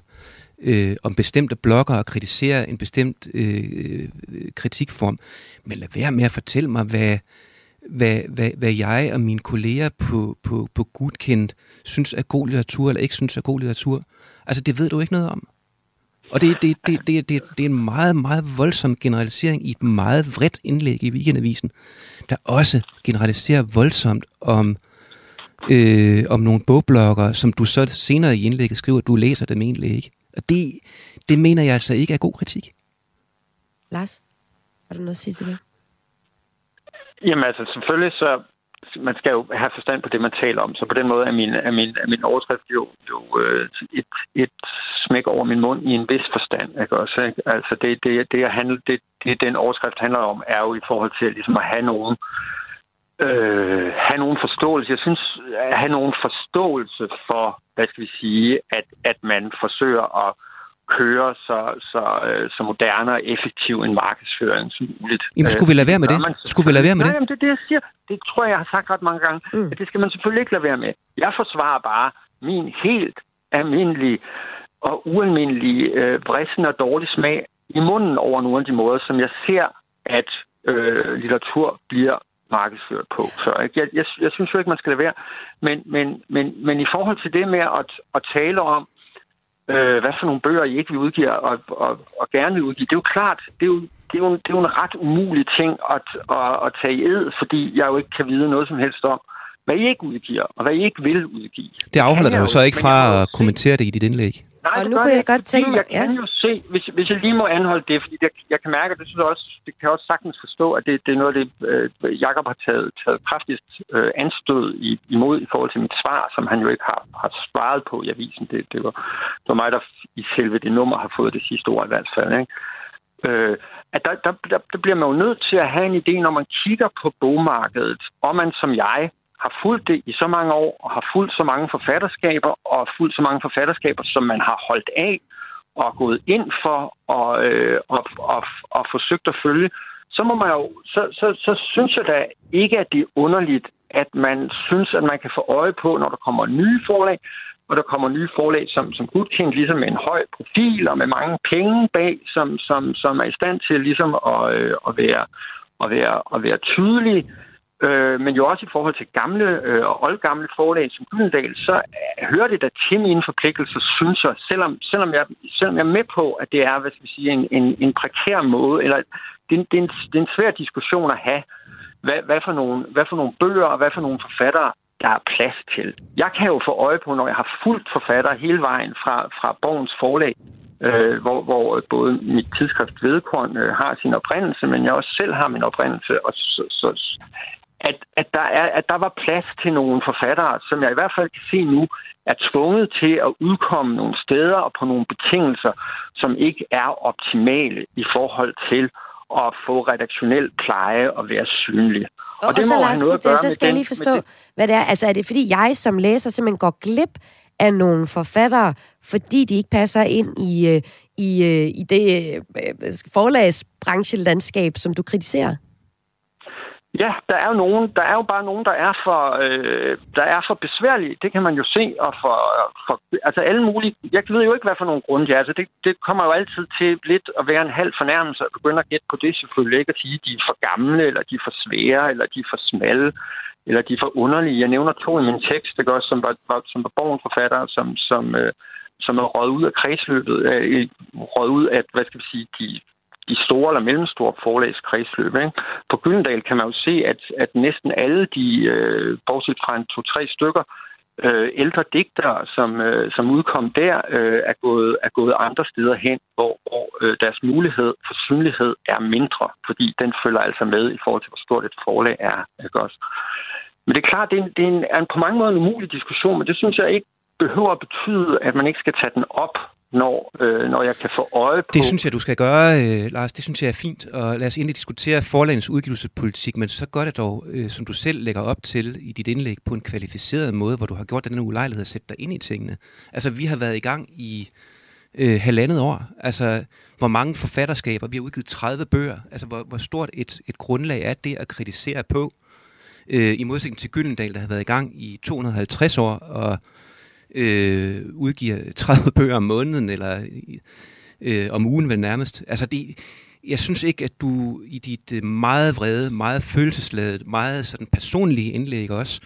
øh, om bestemte blokker og kritisere en bestemt øh, øh, kritikform. Men lad være med at fortælle mig, hvad, hvad, hvad, hvad jeg og mine kolleger på, på, på Gudkendt synes er god litteratur, eller ikke synes er god litteratur. Altså, det ved du ikke noget om. Og det, det, det, det, det, det er en meget, meget voldsom generalisering i et meget vredt indlæg i Weekendavisen, der også generaliserer voldsomt om, øh, om nogle bogblokker, som du så senere i indlægget skriver, at du læser dem egentlig ikke. Og det, det mener jeg altså ikke er god kritik. Lars, har du noget at sige til det? Jamen altså, selvfølgelig så, man skal jo have forstand på det, man taler om. Så på den måde er min, er min, er min overskrift jo, jo øh, et, et smæk over min mund i en vis forstand. Ikke? Også, ikke? Altså det, det, det, jeg handler, det, det, den overskrift handler om, er jo i forhold til ligesom at have nogen, øh, have nogen forståelse. Jeg synes, at have nogen forståelse for, hvad skal vi sige, at, at man forsøger at køre så, så, øh, så moderne og effektiv en markedsføring som muligt. Jamen, skulle vi lade være med det? Man, skulle vi lade være med nej, det? Jamen, det er det, jeg siger. Det tror jeg, jeg har sagt ret mange gange. Mm. At det skal man selvfølgelig ikke lade være med. Jeg forsvarer bare min helt almindelige og ualmindelige øh, vrissen og dårlig smag i munden over nogle af de måder, som jeg ser, at øh, litteratur bliver markedsført på. Så ikke? Jeg, jeg, jeg synes jo ikke, man skal lade være. Men, men, men, men i forhold til det med at, at tale om, øh, hvad for nogle bøger I ikke vil udgive og, og, og gerne vil udgive. Det er jo klart, det er jo, det er jo, det er jo en ret umulig ting at, at, at tage i ed, fordi jeg jo ikke kan vide noget som helst om, hvad I ikke udgiver, og hvad I ikke vil udgive. Det afholder dig jo så ikke fra at kommentere det i dit indlæg. Nej, og nu kunne jeg godt tænke mig... Jeg kan jo se, hvis, hvis jeg lige må anholde det, fordi jeg, jeg kan mærke, at det, synes jeg også, det kan jeg også sagtens forstå, at det, det er noget det, øh, Jacob har taget, taget kraftigst øh, anstød i, imod i forhold til mit svar, som han jo ikke har, har svaret på i avisen. Det, det, var, det var mig, der i selve det nummer har fået det sidste ord i hvert fald. Ikke? Øh, at der, der, der, der bliver man jo nødt til at have en idé, når man kigger på bogmarkedet, og man som jeg har fulgt det i så mange år, og har fulgt så mange forfatterskaber, og fulgt så mange forfatterskaber, som man har holdt af, og gået ind for, og, øh, og, og, og forsøgt at følge, så må man jo, så, så, så synes jeg da ikke, at det er underligt, at man synes, at man kan få øje på, når der kommer nye forlag, og der kommer nye forlag som, som godkendt, ligesom med en høj profil og med mange penge bag, som, som, som er i stand til ligesom at, øh, at, være, at, være, at være tydelige. Øh, men jo også i forhold til gamle øh, og oldgamle forlag som Gyldendal, så øh, hører det da til mine forpligtelser, synes jeg, selvom, selvom, jeg, selvom jeg er med på, at det er hvad skal vi sige, en, en, en prekær måde, eller det, det, er en, det er en svær diskussion at have, hvad, hvad, for nogle, hvad for nogle bøger og hvad for nogle forfattere, der er plads til. Jeg kan jo få øje på, når jeg har fulgt forfatter hele vejen fra, fra Borgens forlag, øh, hvor, hvor både mit tidsskrift Vedkorn øh, har sin oprindelse, men jeg også selv har min oprindelse, og så, så, at, at, der er, at der var plads til nogle forfattere, som jeg i hvert fald kan se nu, er tvunget til at udkomme nogle steder og på nogle betingelser, som ikke er optimale i forhold til at få redaktionel pleje og være synlig. Og, og det og så, må Lars, noget Budel, så skal jeg lige forstå, hvad det er. Altså, er det fordi jeg som læser simpelthen går glip af nogle forfattere, fordi de ikke passer ind i, øh, i, øh, i det øh, forlagsbranchelandskab, som du kritiserer? Ja, der er jo nogen, der er jo bare nogen, der er for, øh, der er for besværlige. Det kan man jo se, og for, for altså alle mulige. Jeg ved jo ikke, hvad for nogle grunde det er. Altså det, det kommer jo altid til lidt at være en halv fornærmelse at begynde at gætte på det selvfølgelig. Ikke at sige, at de er for gamle, eller de er for svære, eller de er for smalle, eller de er for underlige. Jeg nævner to i min tekst, det også, som var, var, som var borgenforfattere, som, som, øh, som er røget ud af kredsløbet, øh, røget ud af, hvad skal vi sige, de de store eller mellemstore forlagskredsløb. Ikke? På Gyldendal kan man jo se, at, at næsten alle de, øh, bortset fra en to-tre stykker, øh, ældre digtere, som, øh, som udkom der, øh, er, gået, er gået andre steder hen, hvor, hvor øh, deres mulighed for synlighed er mindre, fordi den følger altså med i forhold til, hvor stort et forlag er. Ikke også? Men det er klart, det er, en, det er, en, er en på mange måder en umulig diskussion, men det synes jeg ikke behøver at betyde, at man ikke skal tage den op når, øh, når jeg kan få øje på... Det synes jeg, du skal gøre, øh, Lars. Det synes jeg er fint. Og lad os endelig diskutere forlagens udgivelsespolitik, men så gør det dog, øh, som du selv lægger op til i dit indlæg, på en kvalificeret måde, hvor du har gjort den ulejlighed at sætte dig ind i tingene. Altså, vi har været i gang i øh, halvandet år. Altså, hvor mange forfatterskaber, vi har udgivet 30 bøger. Altså, hvor, hvor stort et, et grundlag er det at kritisere på, øh, i modsætning til Gyldendal, der har været i gang i 250 år, og øh, udgiver 30 bøger om måneden, eller øh, om ugen vel nærmest. Altså det, jeg synes ikke, at du i dit øh, meget vrede, meget følelsesladet, meget sådan personlige indlæg også,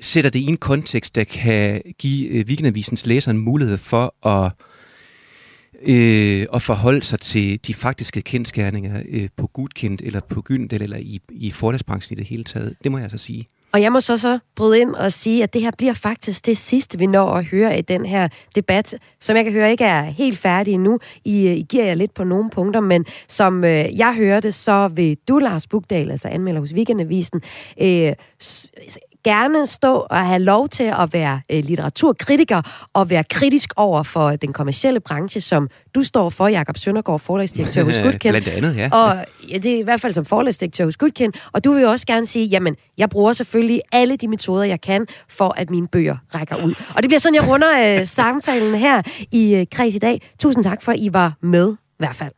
sætter det i en kontekst, der kan give øh, Weekendavisens læser en mulighed for at, øh, at forholde sig til de faktiske kendskærninger øh, på Gudkind eller på Gyndel, eller i, i forlagsbranchen i det hele taget. Det må jeg altså sige. Og jeg må så så bryde ind og sige, at det her bliver faktisk det sidste, vi når at høre i den her debat, som jeg kan høre ikke er helt færdig endnu. I, øh, I giver jer lidt på nogle punkter, men som øh, jeg hørte, så vil du, Lars Bugdal, altså anmelder hos Weekendavisen, øh, gerne stå og have lov til at være øh, litteraturkritiker og være kritisk over for den kommercielle branche, som du står for, Jakob Søndergaard, forlagsdirektør hos Gudkind. Blandt andet, ja. Og ja, det er i hvert fald som forlagsdirektør hos Gudkind. Og du vil jo også gerne sige, jamen, jeg bruger selvfølgelig alle de metoder, jeg kan, for at mine bøger rækker ud. Og det bliver sådan, jeg runder øh, samtalen her i øh, Kreds i dag. Tusind tak for, at I var med, i hvert fald.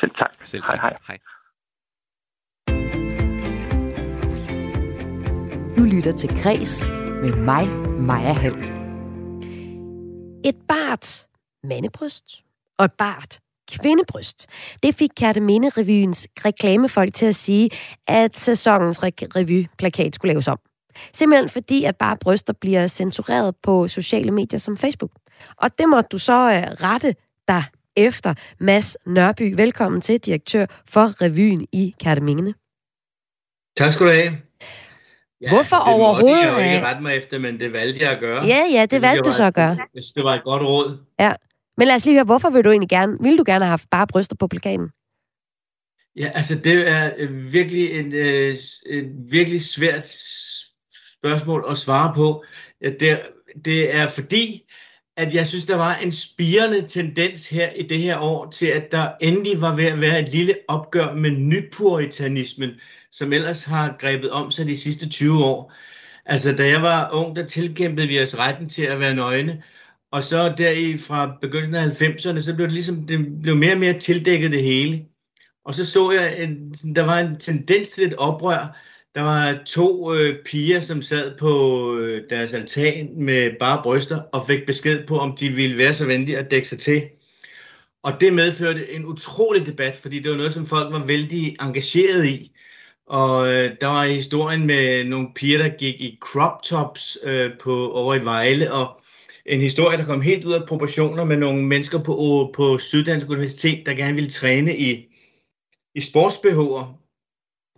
Selv tak. Selv tak. Hej, hej. hej. Du lytter til Græs med mig, Maja Hall. Et bart mandebryst og et bart kvindebryst. Det fik Kærteminde Revyens reklamefolk til at sige, at sæsonens re- revyplakat skulle laves om. Simpelthen fordi, at bare bryster bliver censureret på sociale medier som Facebook. Og det måtte du så uh, rette dig efter. Mads Nørby, velkommen til, direktør for revyen i Kærteminde. Tak skal du have. Ja, Hvorfor det overhovedet? Det jeg jo ikke rette mig efter, men det valgte jeg at gøre. Ja, ja, det, det valgte du så at gøre. Jeg synes, det var et godt råd. Ja, men lad os lige høre, hvorfor vil du egentlig gerne, vil du gerne have haft bare bryster på plakaten? Ja, altså det er virkelig en, øh, en virkelig svært spørgsmål at svare på. Det, det er fordi, at jeg synes, der var en spirende tendens her i det her år til, at der endelig var ved at være et lille opgør med nypuritanismen, som ellers har grebet om sig de sidste 20 år. Altså, da jeg var ung, der tilkæmpede vi os retten til at være nøgne, og så der i fra begyndelsen af 90'erne, så blev det ligesom, det blev mere og mere tildækket det hele. Og så så jeg, en, der var en tendens til et oprør. Der var to øh, piger, som sad på øh, deres altan med bare bryster og fik besked på, om de ville være så venlige at dække sig til. Og det medførte en utrolig debat, fordi det var noget, som folk var vældig engageret i. Og øh, der var historien med nogle piger, der gik i crop tops øh, på, over i Vejle, og en historie, der kom helt ud af proportioner med nogle mennesker på, øh, på Syddansk Universitet, der gerne ville træne i, i sportsbehover.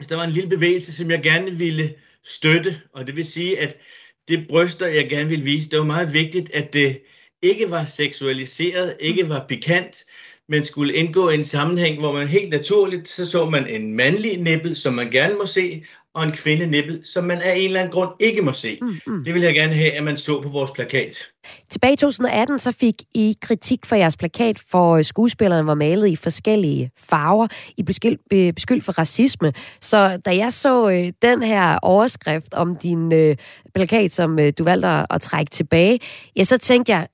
Der var en lille bevægelse, som jeg gerne ville støtte, og det vil sige, at det bryster, jeg gerne ville vise, det var meget vigtigt, at det ikke var seksualiseret, ikke var pikant, men skulle indgå i en sammenhæng, hvor man helt naturligt, så så man en mandlig nippel, som man gerne må se, og en kvindenippel, som man af en eller anden grund ikke må se. Mm, mm. Det vil jeg gerne have, at man så på vores plakat. Tilbage i 2018 så fik I kritik for jeres plakat, for skuespillerne var malet i forskellige farver. I blev beskyldt for racisme. Så da jeg så øh, den her overskrift om din øh, plakat, som øh, du valgte at, at trække tilbage, ja, så tænkte jeg,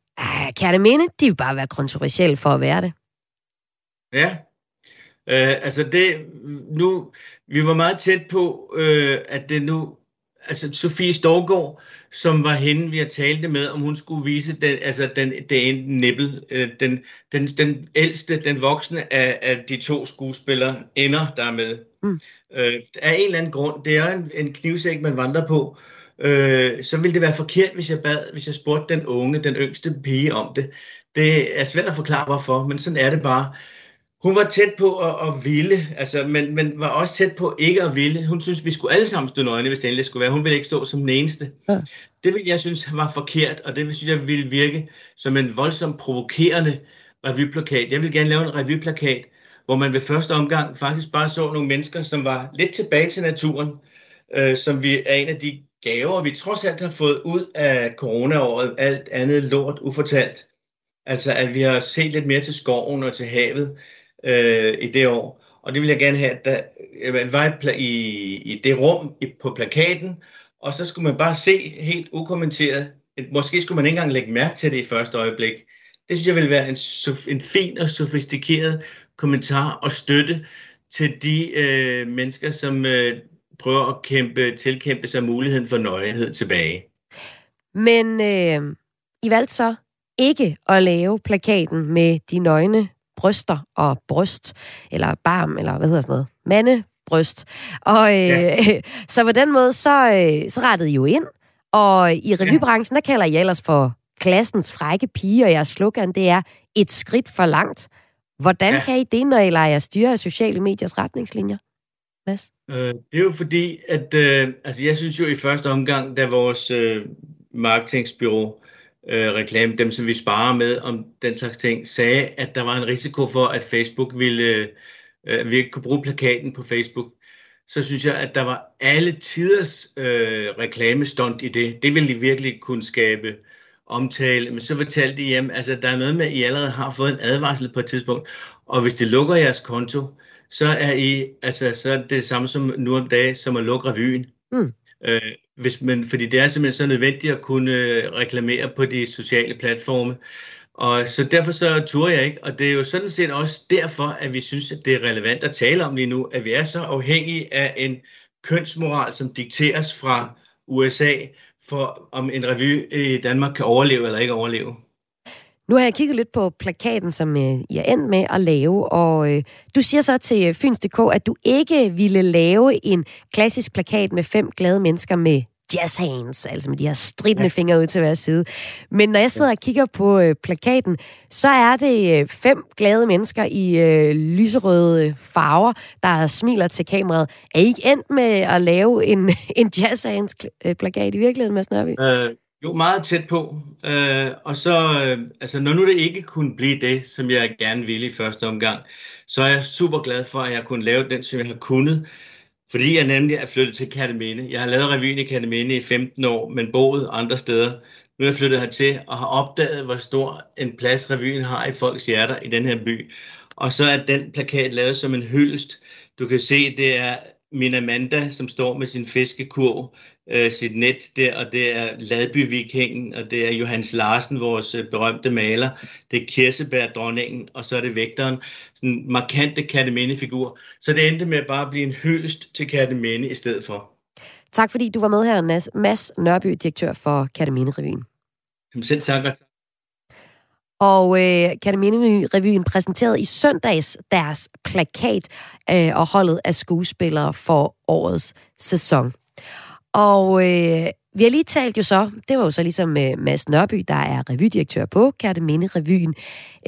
kan det minde, de vil bare være kontroversielle for at være det. Ja, øh, altså det, nu, vi var meget tæt på, øh, at det nu, altså Sofie Storgård, som var hende, vi har talt med, om hun skulle vise den, altså den, den nippel, øh, den, den, den ældste, den voksne af, af de to skuespillere ender der med. Mm. Øh, af en eller anden grund, det er en, en knivsæk, man vandrer på, øh, så ville det være forkert, hvis jeg bad, hvis jeg spurgte den unge, den yngste pige om det. Det er svært at forklare, hvorfor, men sådan er det bare. Hun var tæt på at, at ville, altså, men, men var også tæt på ikke at ville. Hun synes, vi skulle alle sammen stå nøgne, hvis det endelig skulle være. Hun ville ikke stå som den eneste. Ja. Det ville jeg synes var forkert, og det synes jeg ville virke som en voldsomt provokerende revyplakat. Jeg vil gerne lave en revyplakat, hvor man ved første omgang faktisk bare så nogle mennesker, som var lidt tilbage til naturen, øh, som vi er en af de gaver, vi trods alt har fået ud af coronaåret, alt andet lort ufortalt. Altså, at vi har set lidt mere til skoven og til havet øh, i det år. Og det vil jeg gerne have, at der øh, var i, i det rum i, på plakaten, og så skulle man bare se helt ukommenteret. Måske skulle man ikke engang lægge mærke til det i første øjeblik. Det synes jeg vil være en, en fin og sofistikeret kommentar og støtte til de øh, mennesker, som øh, prøver at kæmpe, tilkæmpe sig muligheden for nøgenhed tilbage. Men øh, I valgte så ikke at lave plakaten med de nøgne bryster og bryst, eller barm, eller hvad hedder sådan noget, mandebryst. Og øh, ja. så på den måde, så, øh, så rettede I jo ind, og i revybranchen, der kalder I ellers for klassens frække pige, og jeres slogan, det er et skridt for langt. Hvordan ja. kan I det, når I lader jer styre af sociale mediers retningslinjer? Mads? Øh, det er jo fordi, at øh, altså jeg synes jo i første omgang, da vores øh, marketingsbyrå øh, reklame, dem som vi sparer med om den slags ting, sagde, at der var en risiko for, at Facebook ville, øh, vi ikke kunne bruge plakaten på Facebook, så synes jeg, at der var alle tiders øh, reklamestund i det. Det ville de virkelig kunne skabe omtale. Men så fortalte de hjem, altså der er noget med, at I allerede har fået en advarsel på et tidspunkt, og hvis de lukker jeres konto, så er I, altså så er det det samme som nu om dagen, som at lukke revyen. Mm. Øh, hvis man, fordi det er simpelthen så nødvendigt at kunne øh, reklamere på de sociale platforme. Og så derfor så turde jeg ikke, og det er jo sådan set også derfor, at vi synes, at det er relevant at tale om lige nu, at vi er så afhængige af en kønsmoral, som dikteres fra USA, for om en revy i Danmark kan overleve eller ikke overleve. Nu har jeg kigget lidt på plakaten, som øh, I er endt med at lave, og øh, du siger så til øh, Fyns.dk, at du ikke ville lave en klassisk plakat med fem glade mennesker med jazz hands, altså med de her stridende ja. fingre ud til hver side. Men når jeg sidder og kigger på øh, plakaten, så er det øh, fem glade mennesker i øh, lyserøde farver, der smiler til kameraet. Er I ikke endt med at lave en, en jazz hands øh, plakat i virkeligheden, Mads Nørby? Øh, jo, meget tæt på. Øh, og så, øh, altså når nu det ikke kunne blive det, som jeg gerne ville i første omgang, så er jeg super glad for, at jeg kunne lave den, som jeg har kunnet. Fordi jeg nemlig er flyttet til Kataminde. Jeg har lavet revyen i Kataminde i 15 år, men boet andre steder. Nu er jeg flyttet hertil og har opdaget, hvor stor en plads revyen har i folks hjerter i den her by. Og så er den plakat lavet som en hyldest. Du kan se, det er min Amanda, som står med sin fiskekurv, øh, sit net der, og det er Ladby-vikingen, og det er Johannes Larsen, vores øh, berømte maler, det er Kirsebær-dronningen, og så er det vægteren, sådan en markante Kataminde-figur. Så det endte med at bare blive en hyldest til Kataminde i stedet for. Tak fordi du var med her, Mads Nørby, direktør for Kataminde-revyen. Selv tak. Og øh, Katamine-revyen præsenterede i søndags deres plakat øh, og holdet af skuespillere for årets sæson. Og øh, vi har lige talt jo så, det var jo så ligesom øh, Mads Nørby, der er revydirektør på Kærteminde Revyen.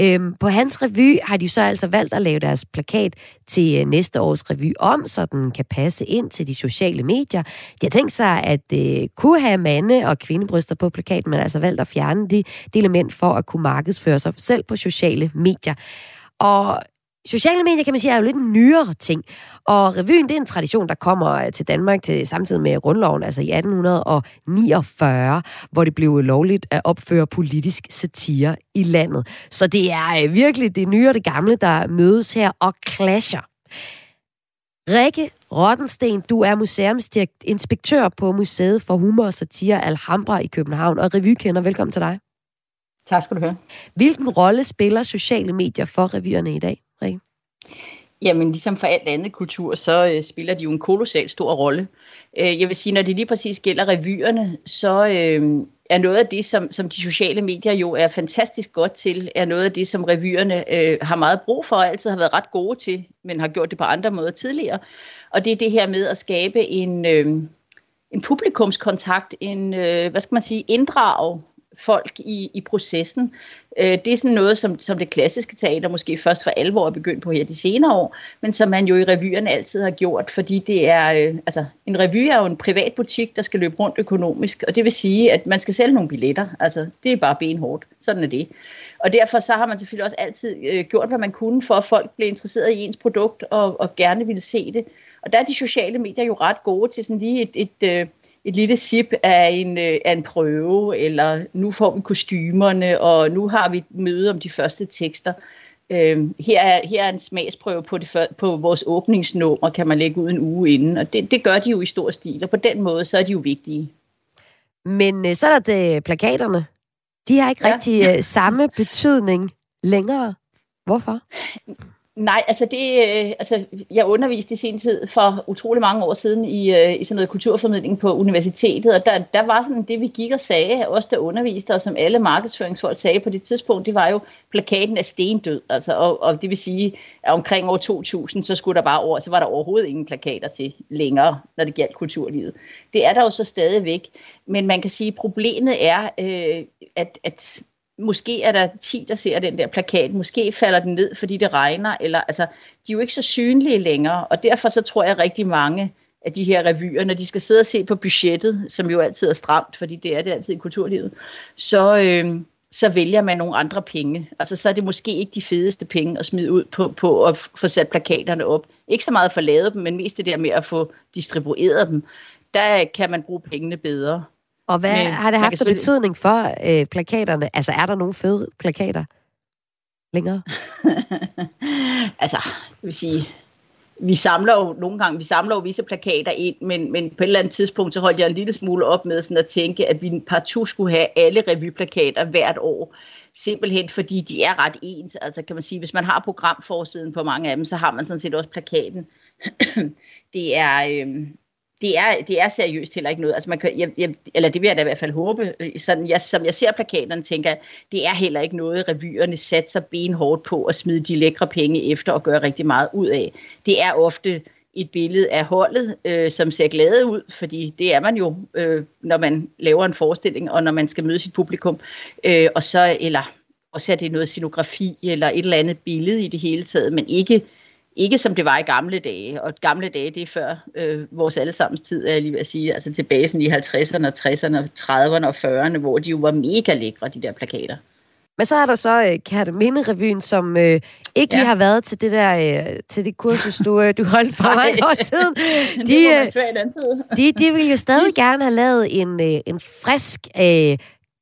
Øhm, på hans revy har de så altså valgt at lave deres plakat til øh, næste års revy om, så den kan passe ind til de sociale medier. De har tænkt sig at øh, kunne have mande- og kvindebryster på plakaten, men altså valgt at fjerne det, de element for at kunne markedsføre sig selv på sociale medier. Og Sociale medier, kan man sige, er jo lidt en nyere ting. Og revyen, det er en tradition, der kommer til Danmark til samtidig med grundloven, altså i 1849, hvor det blev lovligt at opføre politisk satire i landet. Så det er øh, virkelig det nye og det gamle, der mødes her og clasher. Rikke Rottensten, du er museumsinspektør på Museet for Humor og Satire Alhambra i København, og revykender. Velkommen til dig. Tak skal du have. Hvilken rolle spiller sociale medier for revyerne i dag? Jamen, ligesom for alt andet kultur, så øh, spiller de jo en kolossal stor rolle. Øh, jeg vil sige, når det lige præcis gælder revyerne, så øh, er noget af det, som, som de sociale medier jo er fantastisk godt til, er noget af det, som revyerne øh, har meget brug for, og altid har været ret gode til, men har gjort det på andre måder tidligere. Og det er det her med at skabe en, øh, en publikumskontakt, en, øh, hvad skal man sige, inddrag folk i, i processen. Øh, det er sådan noget, som, som det klassiske teater måske først for alvor er begyndt på her de senere år, men som man jo i revyerne altid har gjort, fordi det er, øh, altså en revy er jo en privat butik, der skal løbe rundt økonomisk, og det vil sige, at man skal sælge nogle billetter, altså det er bare benhårdt, sådan er det. Og derfor så har man selvfølgelig også altid øh, gjort, hvad man kunne, for at folk blev interesseret i ens produkt og, og gerne ville se det. Og der er de sociale medier jo ret gode til sådan lige et, et, øh, et lille sip af en, øh, af en prøve, eller nu får vi kostymerne, og nu har vi et møde om de første tekster. Øh, her, er, her er en smagsprøve på, det, på vores åbningsnummer, kan man lægge ud en uge inden, og det, det gør de jo i stor stil, og på den måde, så er de jo vigtige. Men øh, så er der det plakaterne. De har ikke ja. rigtig øh, samme betydning længere. Hvorfor? Nej, altså det, øh, altså jeg underviste i sin tid for utrolig mange år siden i, øh, i sådan noget kulturformidling på universitetet, og der, der var sådan det, vi gik og sagde, også der underviste, og som alle markedsføringsfolk sagde på det tidspunkt, det var jo, plakaten er stendød, altså, og, og det vil sige, at omkring år 2000, så skulle der bare over, så var der overhovedet ingen plakater til længere, når det galt kulturlivet. Det er der jo så stadigvæk, men man kan sige, at problemet er, øh, at, at måske er der 10, der ser den der plakat, måske falder den ned, fordi det regner, eller altså, de er jo ikke så synlige længere, og derfor så tror jeg rigtig mange af de her revyer, når de skal sidde og se på budgettet, som jo altid er stramt, fordi det er det altid i kulturlivet, så, øh, så vælger man nogle andre penge. Altså så er det måske ikke de fedeste penge at smide ud på, på at få sat plakaterne op. Ikke så meget for at lave dem, men mest det der med at få distribueret dem. Der kan man bruge pengene bedre. Og hvad Men, har det haft selvfølgelig... betydning for øh, plakaterne? Altså, er der nogle fede plakater længere? altså, jeg vil sige, vi samler jo nogle gange, vi samler jo visse plakater ind, men, men på et eller andet tidspunkt, så holdt jeg en lille smule op med sådan at tænke, at vi partout skulle have alle revyplakater hvert år. Simpelthen fordi de er ret ens. Altså kan man sige, hvis man har programforsiden på mange af dem, så har man sådan set også plakaten. det er, øh, det er, det er seriøst heller ikke noget. Altså man kan, jeg, jeg, eller det vil jeg da i hvert fald håbe. Sådan, jeg, som jeg ser plakaterne, tænker jeg, det er heller ikke noget, revyerne satser benhårdt på at smide de lækre penge efter og gøre rigtig meget ud af. Det er ofte et billede af holdet, øh, som ser glade ud, fordi det er man jo, øh, når man laver en forestilling, og når man skal møde sit publikum. Øh, og så, eller også er det noget scenografi, eller et eller andet billede i det hele taget, men ikke ikke som det var i gamle dage, og gamle dage, det er før øh, vores allesammens tid, er jeg lige ved at sige, altså tilbage sådan i 50'erne, 60'erne, 30'erne og 40'erne, hvor de jo var mega lækre, de der plakater. Men så er der så uh, Kærte Minde-revyen, som øh, ikke ja. lige har været til det der øh, til det kursus, du, øh, du holdt for mange år siden. De, øh, de, de ville jo stadig gerne have lavet en, øh, en frisk, øh,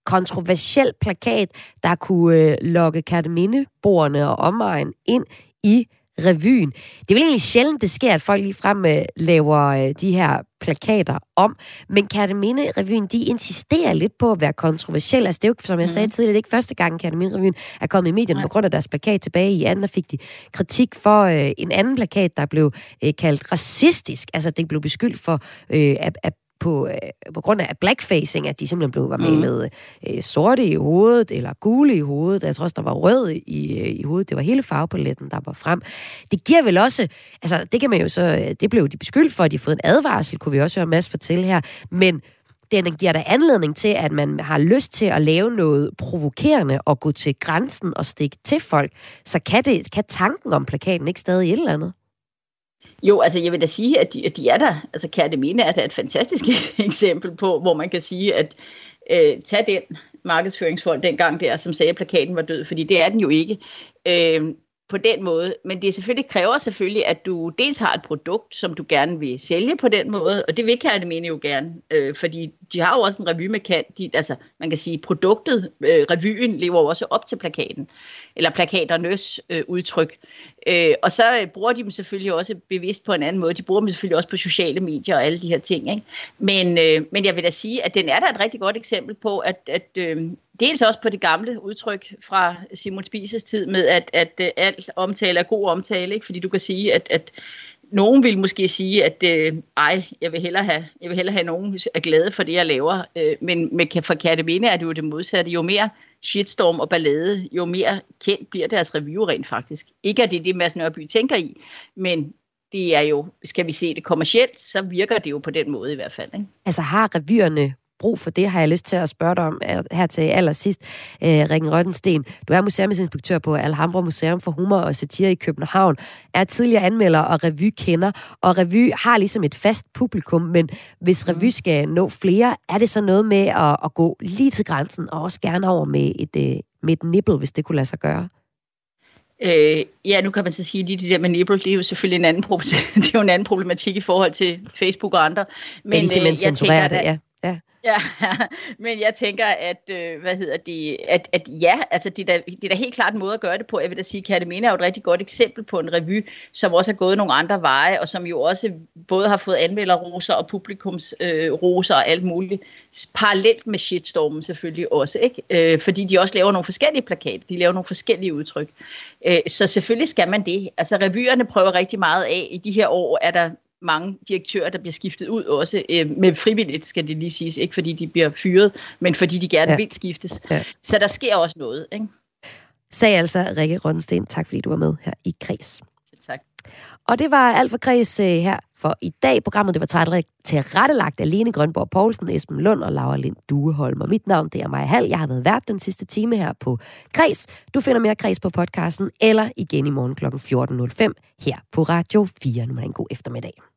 kontroversiel plakat, der kunne øh, lokke Kærte Minde-borgerne og omegn ind i revyen. Det er vel egentlig sjældent, det sker, at folk lige frem øh, laver øh, de her plakater om. Men Katamine Revyen, de insisterer lidt på at være kontroversielle. Altså det er jo, som jeg sagde mhm. tidligere, det er ikke første gang, Katamine Revyen er kommet i medierne Nej. på grund af deres plakat tilbage i anden, fik de kritik for øh, en anden plakat, der blev øh, kaldt racistisk. Altså det blev beskyldt for øh, at, at på, øh, på grund af blackfacing, at de simpelthen blev var malet mm. øh, sorte i hovedet, eller gule i hovedet. Jeg tror også, der var rød i, øh, i hovedet. Det var hele farvepaletten, der var frem. Det giver vel også, altså det kan man jo så, det blev de beskyldt for, at de har fået en advarsel, kunne vi også høre Mads fortælle her, men den giver der anledning til, at man har lyst til at lave noget provokerende og gå til grænsen og stikke til folk, så kan, det, kan tanken om plakaten ikke stadig et eller andet? Jo, altså jeg vil da sige, at de, at de er der. Altså Kærtemine er da et fantastisk eksempel på, hvor man kan sige, at øh, tag den markedsføringsfolk dengang der, som sagde, at plakaten var død, fordi det er den jo ikke. Øh, på den måde. Men det selvfølgelig kræver selvfølgelig, at du dels har et produkt, som du gerne vil sælge på den måde, og det vil Kærtemine jo gerne, øh, fordi de har jo også en revy med kan, de, altså man kan sige, produktet, øh, revyen lever jo også op til plakaten, eller plakaternes øh, udtryk. Øh, og så øh, bruger de dem selvfølgelig også bevidst på en anden måde. De bruger dem selvfølgelig også på sociale medier og alle de her ting. Ikke? Men, øh, men jeg vil da sige, at den er da et rigtig godt eksempel på, at, at øh, dels også på det gamle udtryk fra Simon Spises tid med, at, at, øh, alt omtale er god omtale. Ikke? Fordi du kan sige, at, at nogen vil måske sige, at øh, ej, jeg vil, hellere have, jeg vil hellere have nogen er glade for det, jeg laver. Øh, men med, for Katamine er det jo det modsatte. Jo mere shitstorm og ballade, jo mere kendt bliver deres review rent faktisk. Ikke at det er det, Mads Nørby tænker i, men det er jo, skal vi se det kommercielt, så virker det jo på den måde i hvert fald. Ikke? Altså har revyerne brug for det, har jeg lyst til at spørge dig om her til allersidst. Øh, Ringen Røttensten, du er museumsinspektør på Alhambra Museum for Humor og Satire i København, er tidligere anmelder og revykender, og revy har ligesom et fast publikum, men hvis revy mm. skal nå flere, er det så noget med at, at gå lige til grænsen, og også gerne over med et, øh, med et nibble, hvis det kunne lade sig gøre? Øh, ja, nu kan man så sige, at det der med nibble, det er jo selvfølgelig en anden, det er jo en anden problematik i forhold til Facebook og andre. Men, ja, de simpelthen øh, jeg tænker, det, ja. ja Ja, men jeg tænker, at, øh, hvad hedder det, at, at ja, altså det er, da, det er da helt klart en måde at gøre det på. Jeg vil da sige, Katamine er jo et rigtig godt eksempel på en revy, som også har gået nogle andre veje, og som jo også både har fået anmelderroser og publikumsroser øh, og alt muligt, parallelt med shitstormen selvfølgelig også, ikke? Øh, fordi de også laver nogle forskellige plakater, de laver nogle forskellige udtryk. Øh, så selvfølgelig skal man det. Altså revyerne prøver rigtig meget af. I de her år er der mange direktører, der bliver skiftet ud også, øh, med frivilligt skal det lige siges, ikke fordi de bliver fyret, men fordi de gerne ja. vil skiftes. Ja. Så der sker også noget. Ikke? Sagde altså Rikke Ronsten. Tak fordi du var med her i Græs. Tak. Og det var alt for Græs øh, her for i dag. Programmet det var tilrettelagt af Lene Grønborg Poulsen, Esben Lund og Laura Lind Dueholm. Og mit navn det er Maja Hall. Jeg har været vært den sidste time her på Græs. Du finder mere Græs på podcasten eller igen i morgen kl. 14.05 her på Radio 4. Nu er en god eftermiddag.